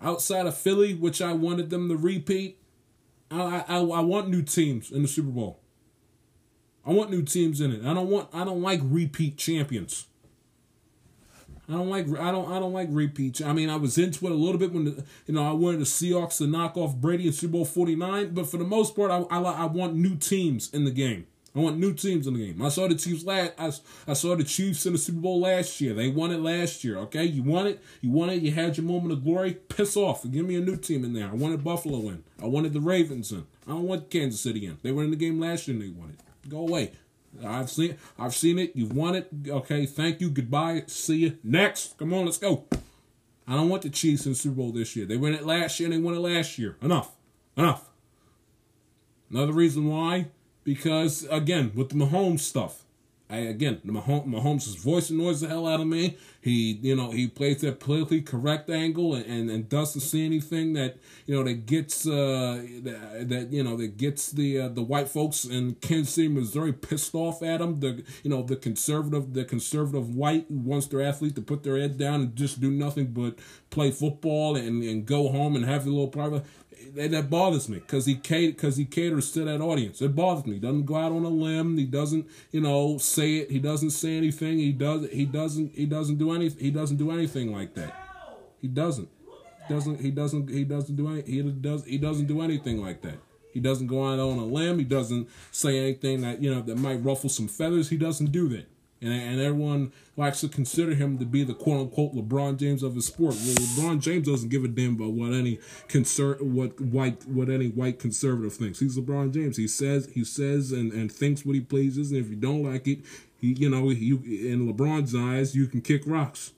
Outside of Philly, which I wanted them to repeat, I, I, I want new teams in the Super Bowl. I want new teams in it. I don't want I don't like repeat champions. I don't like I don't I don't like repeats. I mean, I was into it a little bit when the, you know I wanted the Seahawks to knock off Brady in Super Bowl forty nine, but for the most part, I, I I want new teams in the game. I want new teams in the game. I saw the Chiefs last. I, I saw the Chiefs in the Super Bowl last year. They won it last year. Okay, you won it. You won it. You had your moment of glory. Piss off. Give me a new team in there. I wanted Buffalo in. I wanted the Ravens in. I don't want Kansas City in. They were in the game last year and they won it. Go away. I've seen it. I've seen it. You've won it. Okay, thank you. Goodbye. See you. Next. Come on, let's go. I don't want the Chiefs in the Super Bowl this year. They won it last year and they won it last year. Enough. Enough. Another reason why, because again, with the Mahomes stuff, I, again, Mahomes, Mahomes is voice annoys the hell out of me. He, you know, he plays that politically correct angle and, and, and doesn't see anything that you know that gets uh, that, that you know that gets the uh, the white folks in Kansas City, Missouri, pissed off at him. The you know the conservative the conservative white wants their athlete to put their head down and just do nothing but play football and, and go home and have a little private that, that bothers me because he because he caters to that audience. It bothers me. He doesn't go out on a limb. He doesn't you know say it. He doesn't say anything. He does he doesn't he doesn't do any he doesn't do anything like that. He doesn't. Doesn't he doesn't he doesn't do any he does he doesn't do anything like that. He doesn't go out on a limb. He doesn't say anything that you know that might ruffle some feathers. He doesn't do that and, and everyone likes to consider him to be the quote unquote LeBron James of his sport. Well, LeBron James doesn't give a damn about what any conser- what white what any white conservative thinks. He's LeBron James. He says he says and, and thinks what he pleases, and if you don't like it, he you know you in LeBron's eyes you can kick rocks.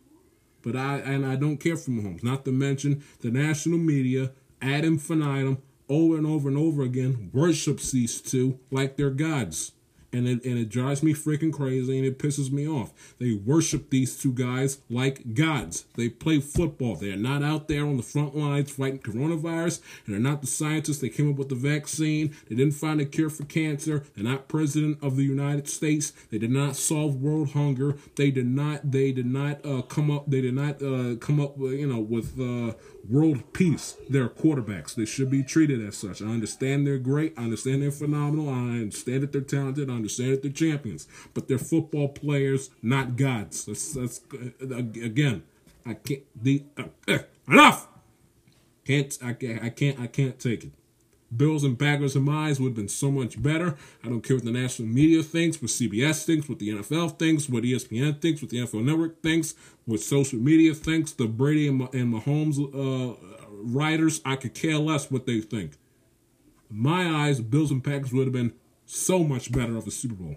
But I and I don't care for Mahomes. Not to mention the national media ad infinitum over and over and over again worships these two like they're gods and it, and it drives me freaking crazy and it pisses me off. They worship these two guys like gods. They play football. They're not out there on the front lines fighting coronavirus, and they're not the scientists that came up with the vaccine. They didn't find a cure for cancer. They're not president of the United States. They did not solve world hunger. They did not. They did not uh, come up. They did not uh, come up. You know, with uh, world peace. They're quarterbacks. They should be treated as such. I understand they're great. I understand they're phenomenal. I understand that they're talented. I understand that they're champions. But they're football players, not gods. That's, that's uh, again. I can't. The uh, uh, enough. Can't. I, I can't. I can't take it. Bills and Packers and my eyes would have been so much better. I don't care what the national media thinks, what CBS thinks, what the NFL thinks, what ESPN thinks, what the NFL Network thinks, what social media thinks, the Brady and, and Mahomes uh, writers. I could care less what they think. In my eyes, Bills and Packers would have been so much better of a Super Bowl.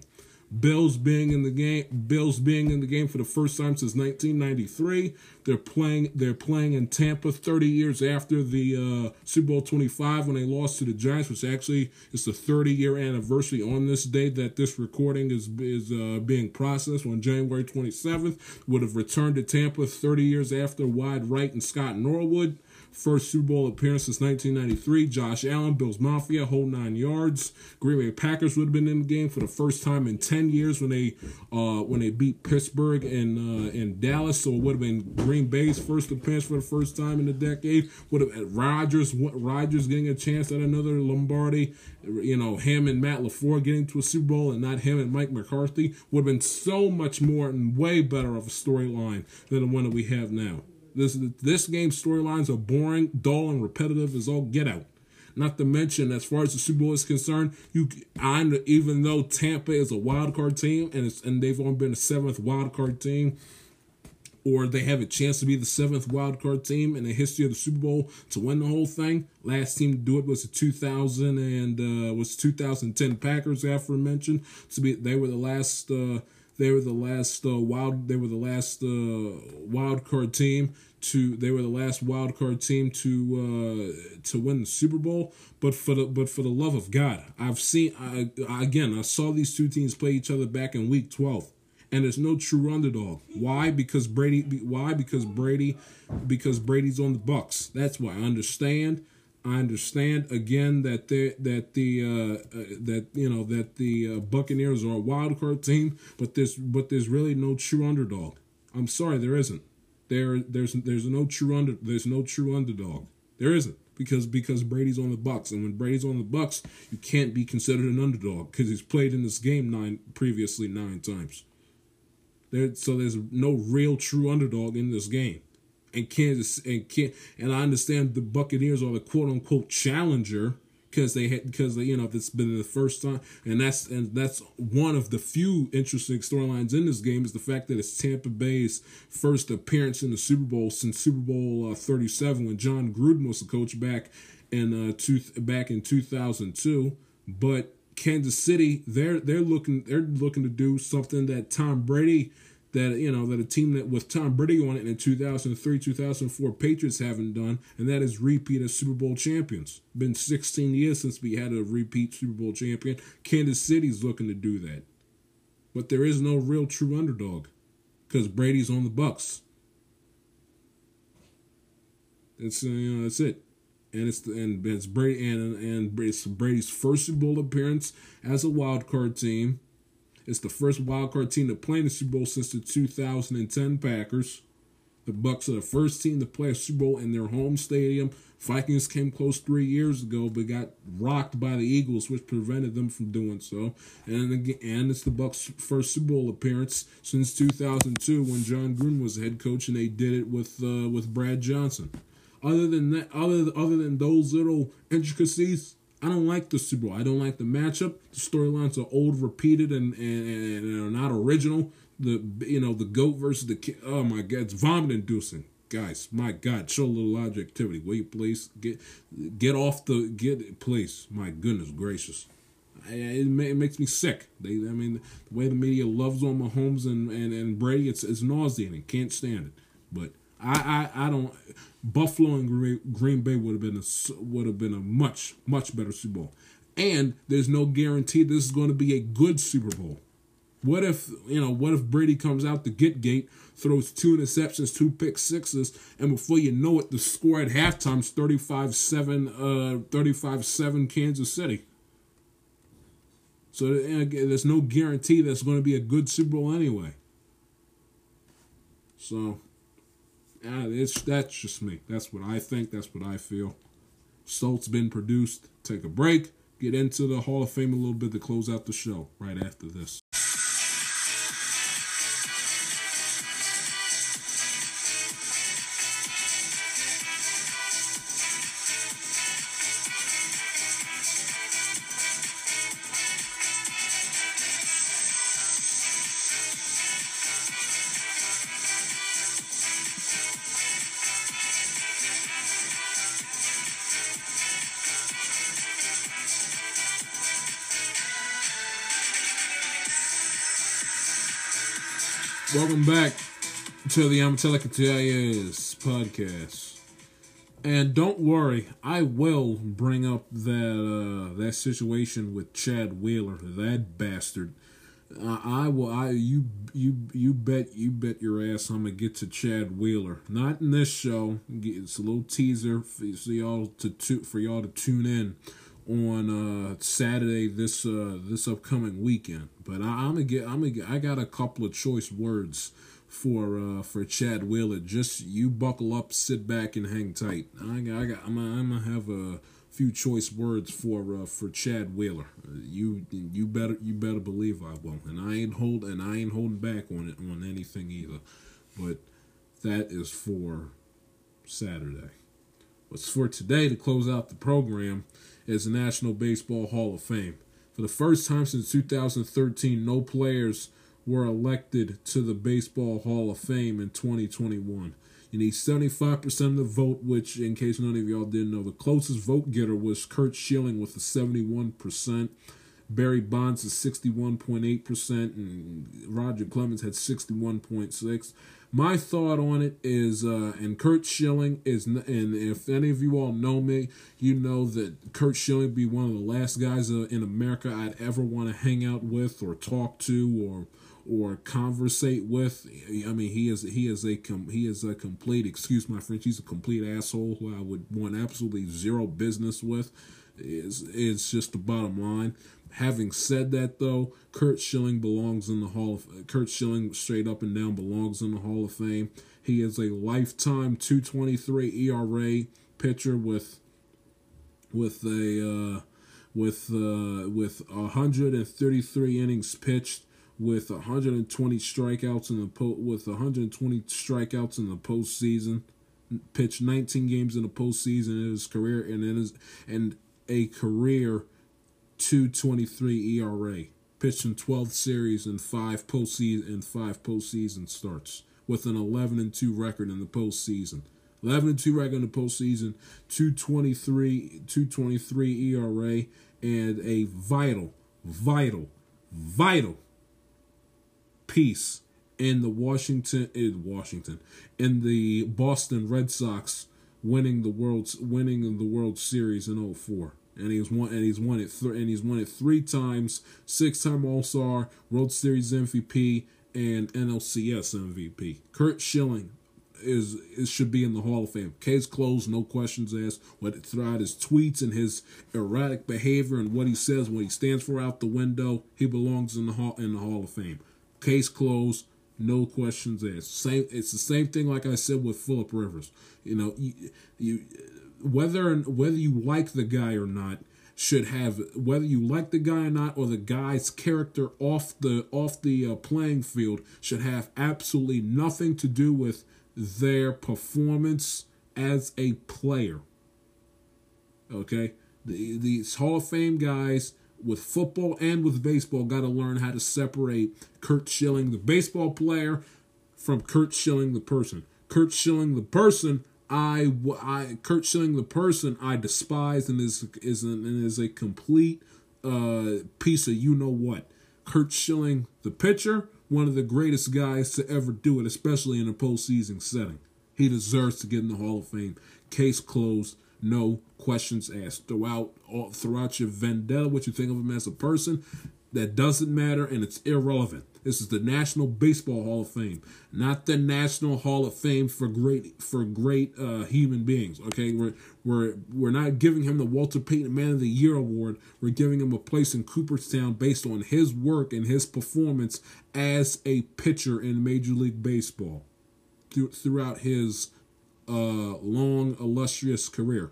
Bills being in the game, Bills being in the game for the first time since 1993. They're playing. They're playing in Tampa 30 years after the uh, Super Bowl 25 when they lost to the Giants, which actually is the 30 year anniversary on this day that this recording is is uh, being processed on January 27th. Would have returned to Tampa 30 years after Wide Right and Scott Norwood. First Super Bowl appearance since 1993. Josh Allen, Bills Mafia, whole nine yards. Green Bay Packers would have been in the game for the first time in 10 years when they uh, when they beat Pittsburgh and uh, in Dallas. So it would have been Green Bay's first appearance for the first time in a decade. Would have Rodgers Rodgers getting a chance at another Lombardi. You know him and Matt LaFleur getting to a Super Bowl and not him and Mike McCarthy would have been so much more and way better of a storyline than the one that we have now. This this game's storylines are boring, dull, and repetitive as all get out. Not to mention, as far as the Super Bowl is concerned, you I, even though Tampa is a wild card team and it's, and they've only been a seventh wild card team, or they have a chance to be the seventh wild card team in the history of the Super Bowl to win the whole thing. Last team to do it was the 2000 and uh, was 2010 Packers, aforementioned. To be they were the last. Uh, they were the last uh, wild. They were the last uh, wild card team to they were the last wild card team to uh, to win the Super Bowl. But for the but for the love of God, I've seen I, again. I saw these two teams play each other back in Week 12, and there's no true underdog. Why? Because Brady. Why? Because Brady. Because Brady's on the Bucks. That's why I understand. I understand again that that the uh, uh, that you know that the uh, Buccaneers are a wild card team, but there's but there's really no true underdog. I'm sorry, there isn't. There, there's there's no true under there's no true underdog. There isn't because because Brady's on the Bucks, and when Brady's on the Bucks, you can't be considered an underdog because he's played in this game nine previously nine times. There, so there's no real true underdog in this game, and Kansas and and I understand the Buccaneers are the quote unquote challenger because they had because you know it's been the first time and that's and that's one of the few interesting storylines in this game is the fact that it's Tampa Bay's first appearance in the Super Bowl since Super Bowl uh, 37 when Jon Gruden was the coach back in uh two, back in 2002 but Kansas City they're they're looking they're looking to do something that Tom Brady that you know that a team that with Tom Brady on it in 2003, 2004 Patriots haven't done, and that is repeat as Super Bowl champions. Been 16 years since we had a repeat Super Bowl champion. Kansas City's looking to do that, but there is no real true underdog because Brady's on the Bucks. That's uh, you know that's it, and it's the, and it's Brady and and it's Brady's first Super Bowl appearance as a wild card team. It's the first wild card team to play in the Super Bowl since the 2010 Packers. The Bucks are the first team to play a Super Bowl in their home stadium. Vikings came close three years ago, but got rocked by the Eagles, which prevented them from doing so. And again, and it's the Bucks' first Super Bowl appearance since 2002, when Jon Gruden was head coach, and they did it with uh, with Brad Johnson. Other than that, other other than those little intricacies, I don't like the Super Bowl. I don't like the matchup. The storylines are old, repeated, and, and, and are not original. The you know the goat versus the kid. Oh my God, it's vomit inducing, guys. My God, show a little objectivity, will you please? Get get off the get please. My goodness gracious, I, it, it makes me sick. They, I mean, the way the media loves on Mahomes and and, and Brady, it's it's nauseating. Can't stand it. But I, I, I don't. Buffalo and Green, Green Bay would have been a would have been a much much better Super Bowl, and there's no guarantee this is going to be a good Super Bowl. What if you know? What if Brady comes out the get gate, throws two interceptions, two pick sixes, and before you know it, the score at halftime is 35-7, uh, 35-7 Kansas City. So there's no guarantee that's going to be a good Super Bowl anyway. So uh, it's that's just me. That's what I think. That's what I feel. Salt's been produced. Take a break. Get into the Hall of Fame a little bit to close out the show right after this. Welcome back to the Amatelica TIS podcast. And don't worry, I will bring up that uh, that situation with Chad Wheeler, that bastard. I will. I you you you bet you bet your ass I'm gonna get to Chad Wheeler. Not in this show. It's a little teaser for y'all to for y'all to tune in on uh, Saturday this uh, this upcoming weekend. But I, am gonna get I'm gonna get, I got a couple of choice words for uh, for Chad Wheeler. Just you buckle up, sit back, and hang tight. I got, I got I'm, gonna, I'm gonna have a few choice words for uh, for Chad Wheeler. You you better you better believe I will, and I ain't hold and I ain't holding back on it on anything either. But that is for Saturday. What's for today to close out the program is the National Baseball Hall of Fame. For the first time since 2013, no players were elected to the Baseball Hall of Fame in 2021. You need 75% of the vote, which, in case none of y'all didn't know, the closest vote getter was Curt Schilling with a 71%. Barry Bonds is 61.8%, and Roger Clemens had 61.6 my thought on it is, uh, and Curt Schilling is, and if any of you all know me, you know that Curt Schilling be one of the last guys uh, in America I'd ever want to hang out with or talk to or or conversate with. I mean, he is he is a com, he is a complete. Excuse my French. He's a complete asshole who I would want absolutely zero business with. Is it's just the bottom line. Having said that, though, Curt Schilling belongs in the Hall of Curt Schilling straight up and down belongs in the Hall of Fame. He is a lifetime 223 ERA pitcher with with a uh, with uh, with 133 innings pitched with 120 strikeouts in the po- with 120 strikeouts in the postseason. Pitched 19 games in the postseason in his career, and in his and a career 2.23 ERA. Pitched in 12 series and five postseason and five postseason starts with an 11 and 2 record in the postseason. 11 and 2 record in the postseason, 223 223 ERA and a vital vital vital piece in the Washington in Washington in the Boston Red Sox winning the world's winning the World Series in 04. And he's won and he's won it th- and he's won it three times, six time All Star, World Series MVP, and NLCS MVP. Curt Schilling is, should be in the Hall of Fame. Case closed, no questions asked. What throughout his tweets and his erratic behavior and what he says, what he stands for out the window, he belongs in the hall in the Hall of Fame. Case closed, no questions asked. Same, it's the same thing like I said with Philip Rivers. You know, you, you whether whether you like the guy or not should have whether you like the guy or not or the guy's character off the off the uh, playing field should have absolutely nothing to do with their performance as a player. Okay? The, these Hall of Fame guys with football and with baseball got to learn how to separate Curt Schilling, the baseball player, from Curt Schilling, the person. Curt Schilling, the person, I, I Curt Schilling, the person, I despise and is is an, and is a complete uh, piece of you know what. Curt Schilling, the pitcher, one of the greatest guys to ever do it, especially in a postseason setting. He deserves to get in the Hall of Fame. Case closed. No questions asked. Throughout all, throughout your vendetta, what you think of him as a person, that doesn't matter and it's irrelevant. This is the National Baseball Hall of Fame, not the National Hall of Fame for great for great uh, human beings. Okay, we're we're we're not giving him the Walter Payton Man of the Year award. We're giving him a place in Cooperstown based on his work and his performance as a pitcher in Major League Baseball throughout his uh, long illustrious career.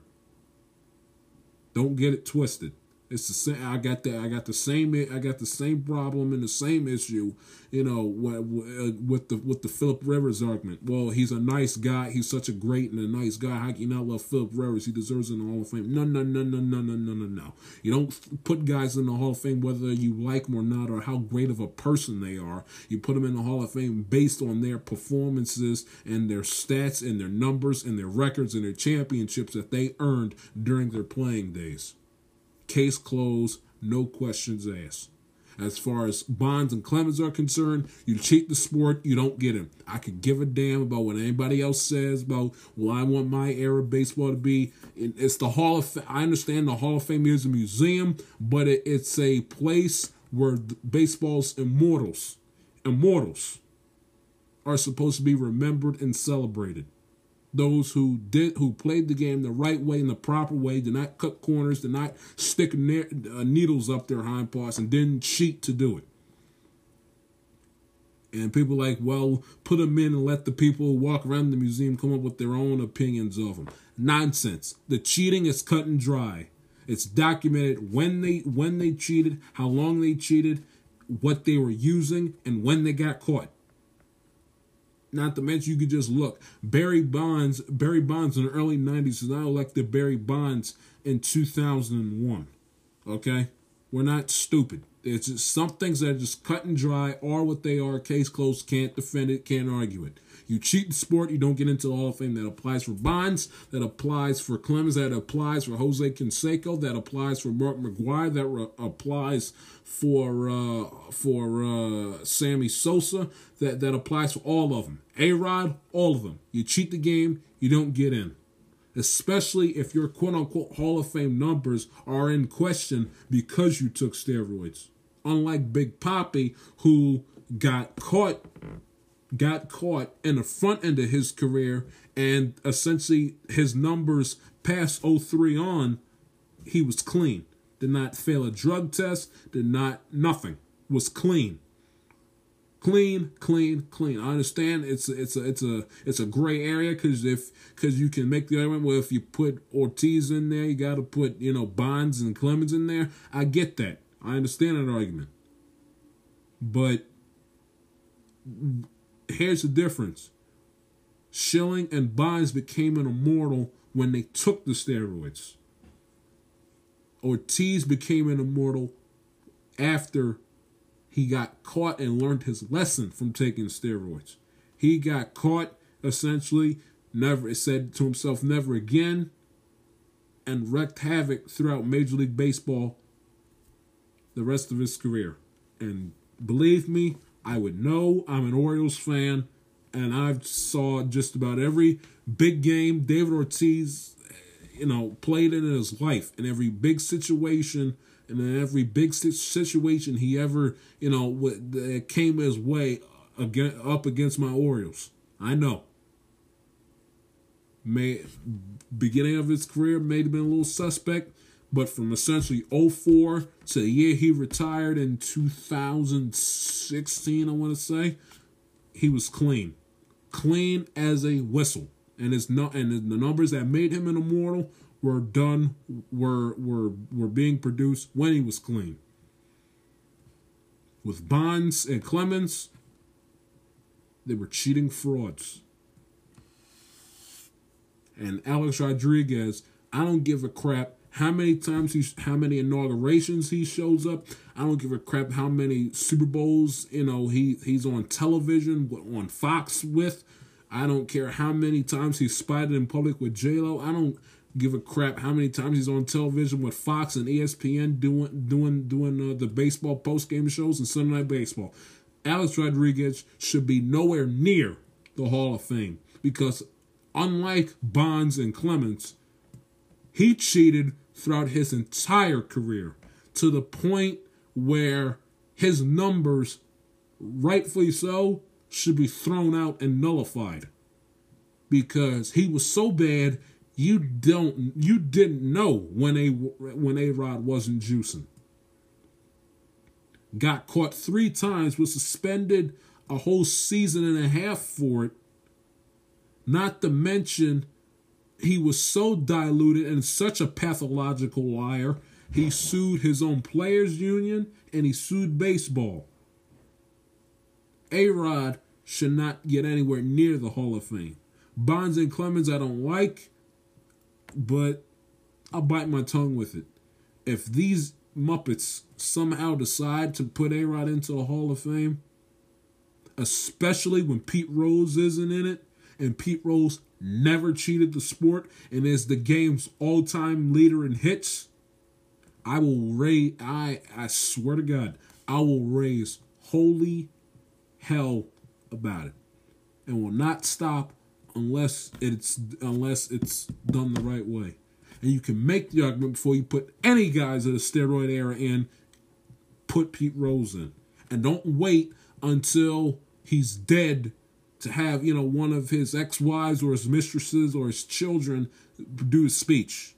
Don't get it twisted. It's the same. I got the I got the same I got the same problem and the same issue, you know, uh, with the with the Philip Rivers argument. Well, he's a nice guy. He's such a great and a nice guy. How can you not love Philip Rivers? He deserves in the Hall of Fame. No, no, no, no, no, no, no, no, no. You don't put guys in the Hall of Fame whether you like them or not or how great of a person they are. You put them in the Hall of Fame based on their performances and their stats and their numbers and their records and their championships that they earned during their playing days. Case closed, no questions asked. As far as Bonds and Clemens are concerned, you cheat the sport, you don't get him. I could give a damn about what anybody else says about, well, I want my era of baseball to be. It's the Hall of Fame. I understand the Hall of Fame is a museum, but it's a place where baseball's immortals, immortals, are supposed to be remembered and celebrated those who did who played the game the right way in the proper way did not cut corners did not stick ne- uh, needles up their hind parts and didn't cheat to do it. And people like well put them in and let the people walk around the museum come up with their own opinions of them nonsense. The cheating is cut and dry. It's documented when they when they cheated how long they cheated what they were using and when they got caught not to mention, you could just look. Barry Bonds, Barry Bonds in the early '90s is not elected Barry Bonds in 2001. Okay, we're not stupid. It's just some things that are just cut and dry, are what they are. Case closed. Can't defend it. Can't argue it. You cheat the sport, you don't get into the Hall of Fame. That applies for Bonds, that applies for Clemens, that applies for Jose Canseco, that applies for Mark McGwire, that re- applies for uh, for uh, Sammy Sosa, that, that applies for all of them. A Rod, all of them. You cheat the game, you don't get in. Especially if your quote unquote Hall of Fame numbers are in question because you took steroids. Unlike Big Papi, who got caught got caught in the front end of his career and essentially his numbers past 03 on, he was clean. Did not fail a drug test, did not, nothing. Was clean. Clean, clean, clean. I understand it's a, it's a it's a it's a gray area because if because you can make the argument well if you put Ortiz in there you got to put you know Bonds and Clemens in there. I get that. I understand that argument, but here's the difference. Schilling and Bonds became an immortal when they took the steroids. Ortiz became an immortal after he got caught and learned his lesson from taking steroids. He got caught essentially, never said to himself never again, and wreaked havoc throughout Major League Baseball the rest of his career. And believe me, I would know I'm an Orioles fan, and I've saw just about every big game David Ortiz, you know, played in his life, in every big situation, and in every big situation he ever, you know, that came his way again up against my Orioles. I know. May beginning of his career may have been a little suspect, but from essentially 04 to the year he retired in 2016, I want to say, he was clean, clean as a whistle, and it's not and the numbers that made him an immortal were done were were were being produced when he was clean. With Bonds and Clemens, they were cheating frauds. And Alex Rodriguez, I don't give a crap how many times he, how many inaugurations he shows up. I don't give a crap how many Super Bowls you know he he's on television on Fox with. I don't care how many times he's spotted in public with J Lo. I don't give a crap how many times he's on television with Fox and ESPN doing doing doing uh, the baseball post game shows and Sunday Night Baseball. Alex Rodriguez should be nowhere near the Hall of Fame because unlike Bonds and Clemens, he cheated throughout his entire career to the point where his numbers, rightfully so, should be thrown out and nullified because he was so bad you don't you didn't know when a when a Rod wasn't juicing. Got caught three times, was suspended a whole season and a half for it. Not to mention, he was so diluted and such a pathological liar, he sued his own players' union and he sued baseball. A Rod should not get anywhere near the Hall of Fame. Bonds and Clemens, I don't like, but I'll bite my tongue with it. If these Muppets somehow decide to put A Rod into the Hall of Fame, especially when Pete Rose isn't in it, and Pete Rose never cheated the sport and is the game's all-time leader in hits, I will raise I I swear to God, I will raise holy hell about it. And will not stop unless it's unless it's done the right way. And you can make the argument before you put any guys of the steroid era in, put Pete Rose in. And don't wait until he's dead to have, you know, one of his ex-wives or his mistresses or his children do his speech.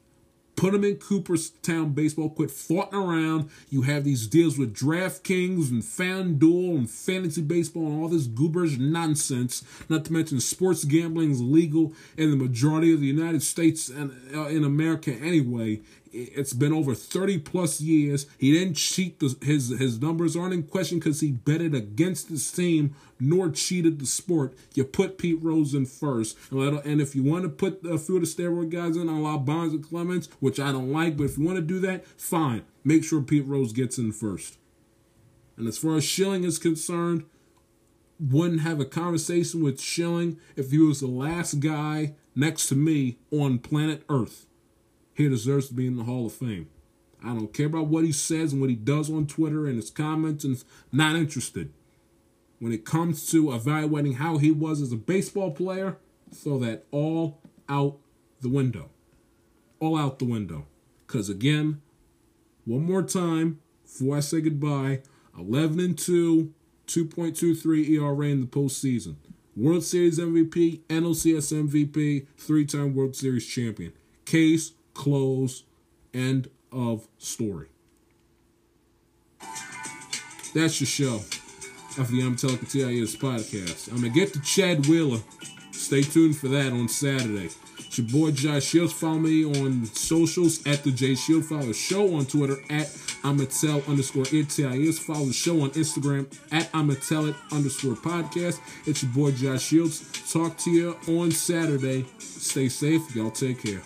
Put him in Cooperstown baseball. Quit farting around. You have these deals with DraftKings and FanDuel and fantasy baseball and all this gooberish nonsense. Not to mention sports gambling is legal in the majority of the United States and uh, in America anyway. It's been over 30 plus years. He didn't cheat. The, his his numbers aren't in question because he betted against his team nor cheated the sport. You put Pete Rose in first. And, if you want to put a few of the steroid guys in, a la Bonds and Clemens, which I don't like, but if you want to do that, fine. Make sure Pete Rose gets in first. And as far as Schilling is concerned, wouldn't have a conversation with Schilling if he was the last guy next to me on planet Earth. He deserves to be in the Hall of Fame. I don't care about what he says and what he does on Twitter and his comments, and not interested. When it comes to evaluating how he was as a baseball player, throw that all out the window. All out the window. Because again, one more time before I say goodbye 11 and 2, 2.23 ERA in the postseason. World Series MVP, NLCS MVP, three time World Series champion. Case closed. End of story. That's your show of the I'm TIS podcast. I'm going to get to Chad Wheeler. Stay tuned for that on Saturday. It's your boy Josh Shields. Follow me on socials at the J Shield. Follow the show on Twitter at Amatel underscore ITIS. Follow the show on Instagram at Amatel underscore podcast. It's your boy Josh Shields. Talk to you on Saturday. Stay safe. Y'all take care.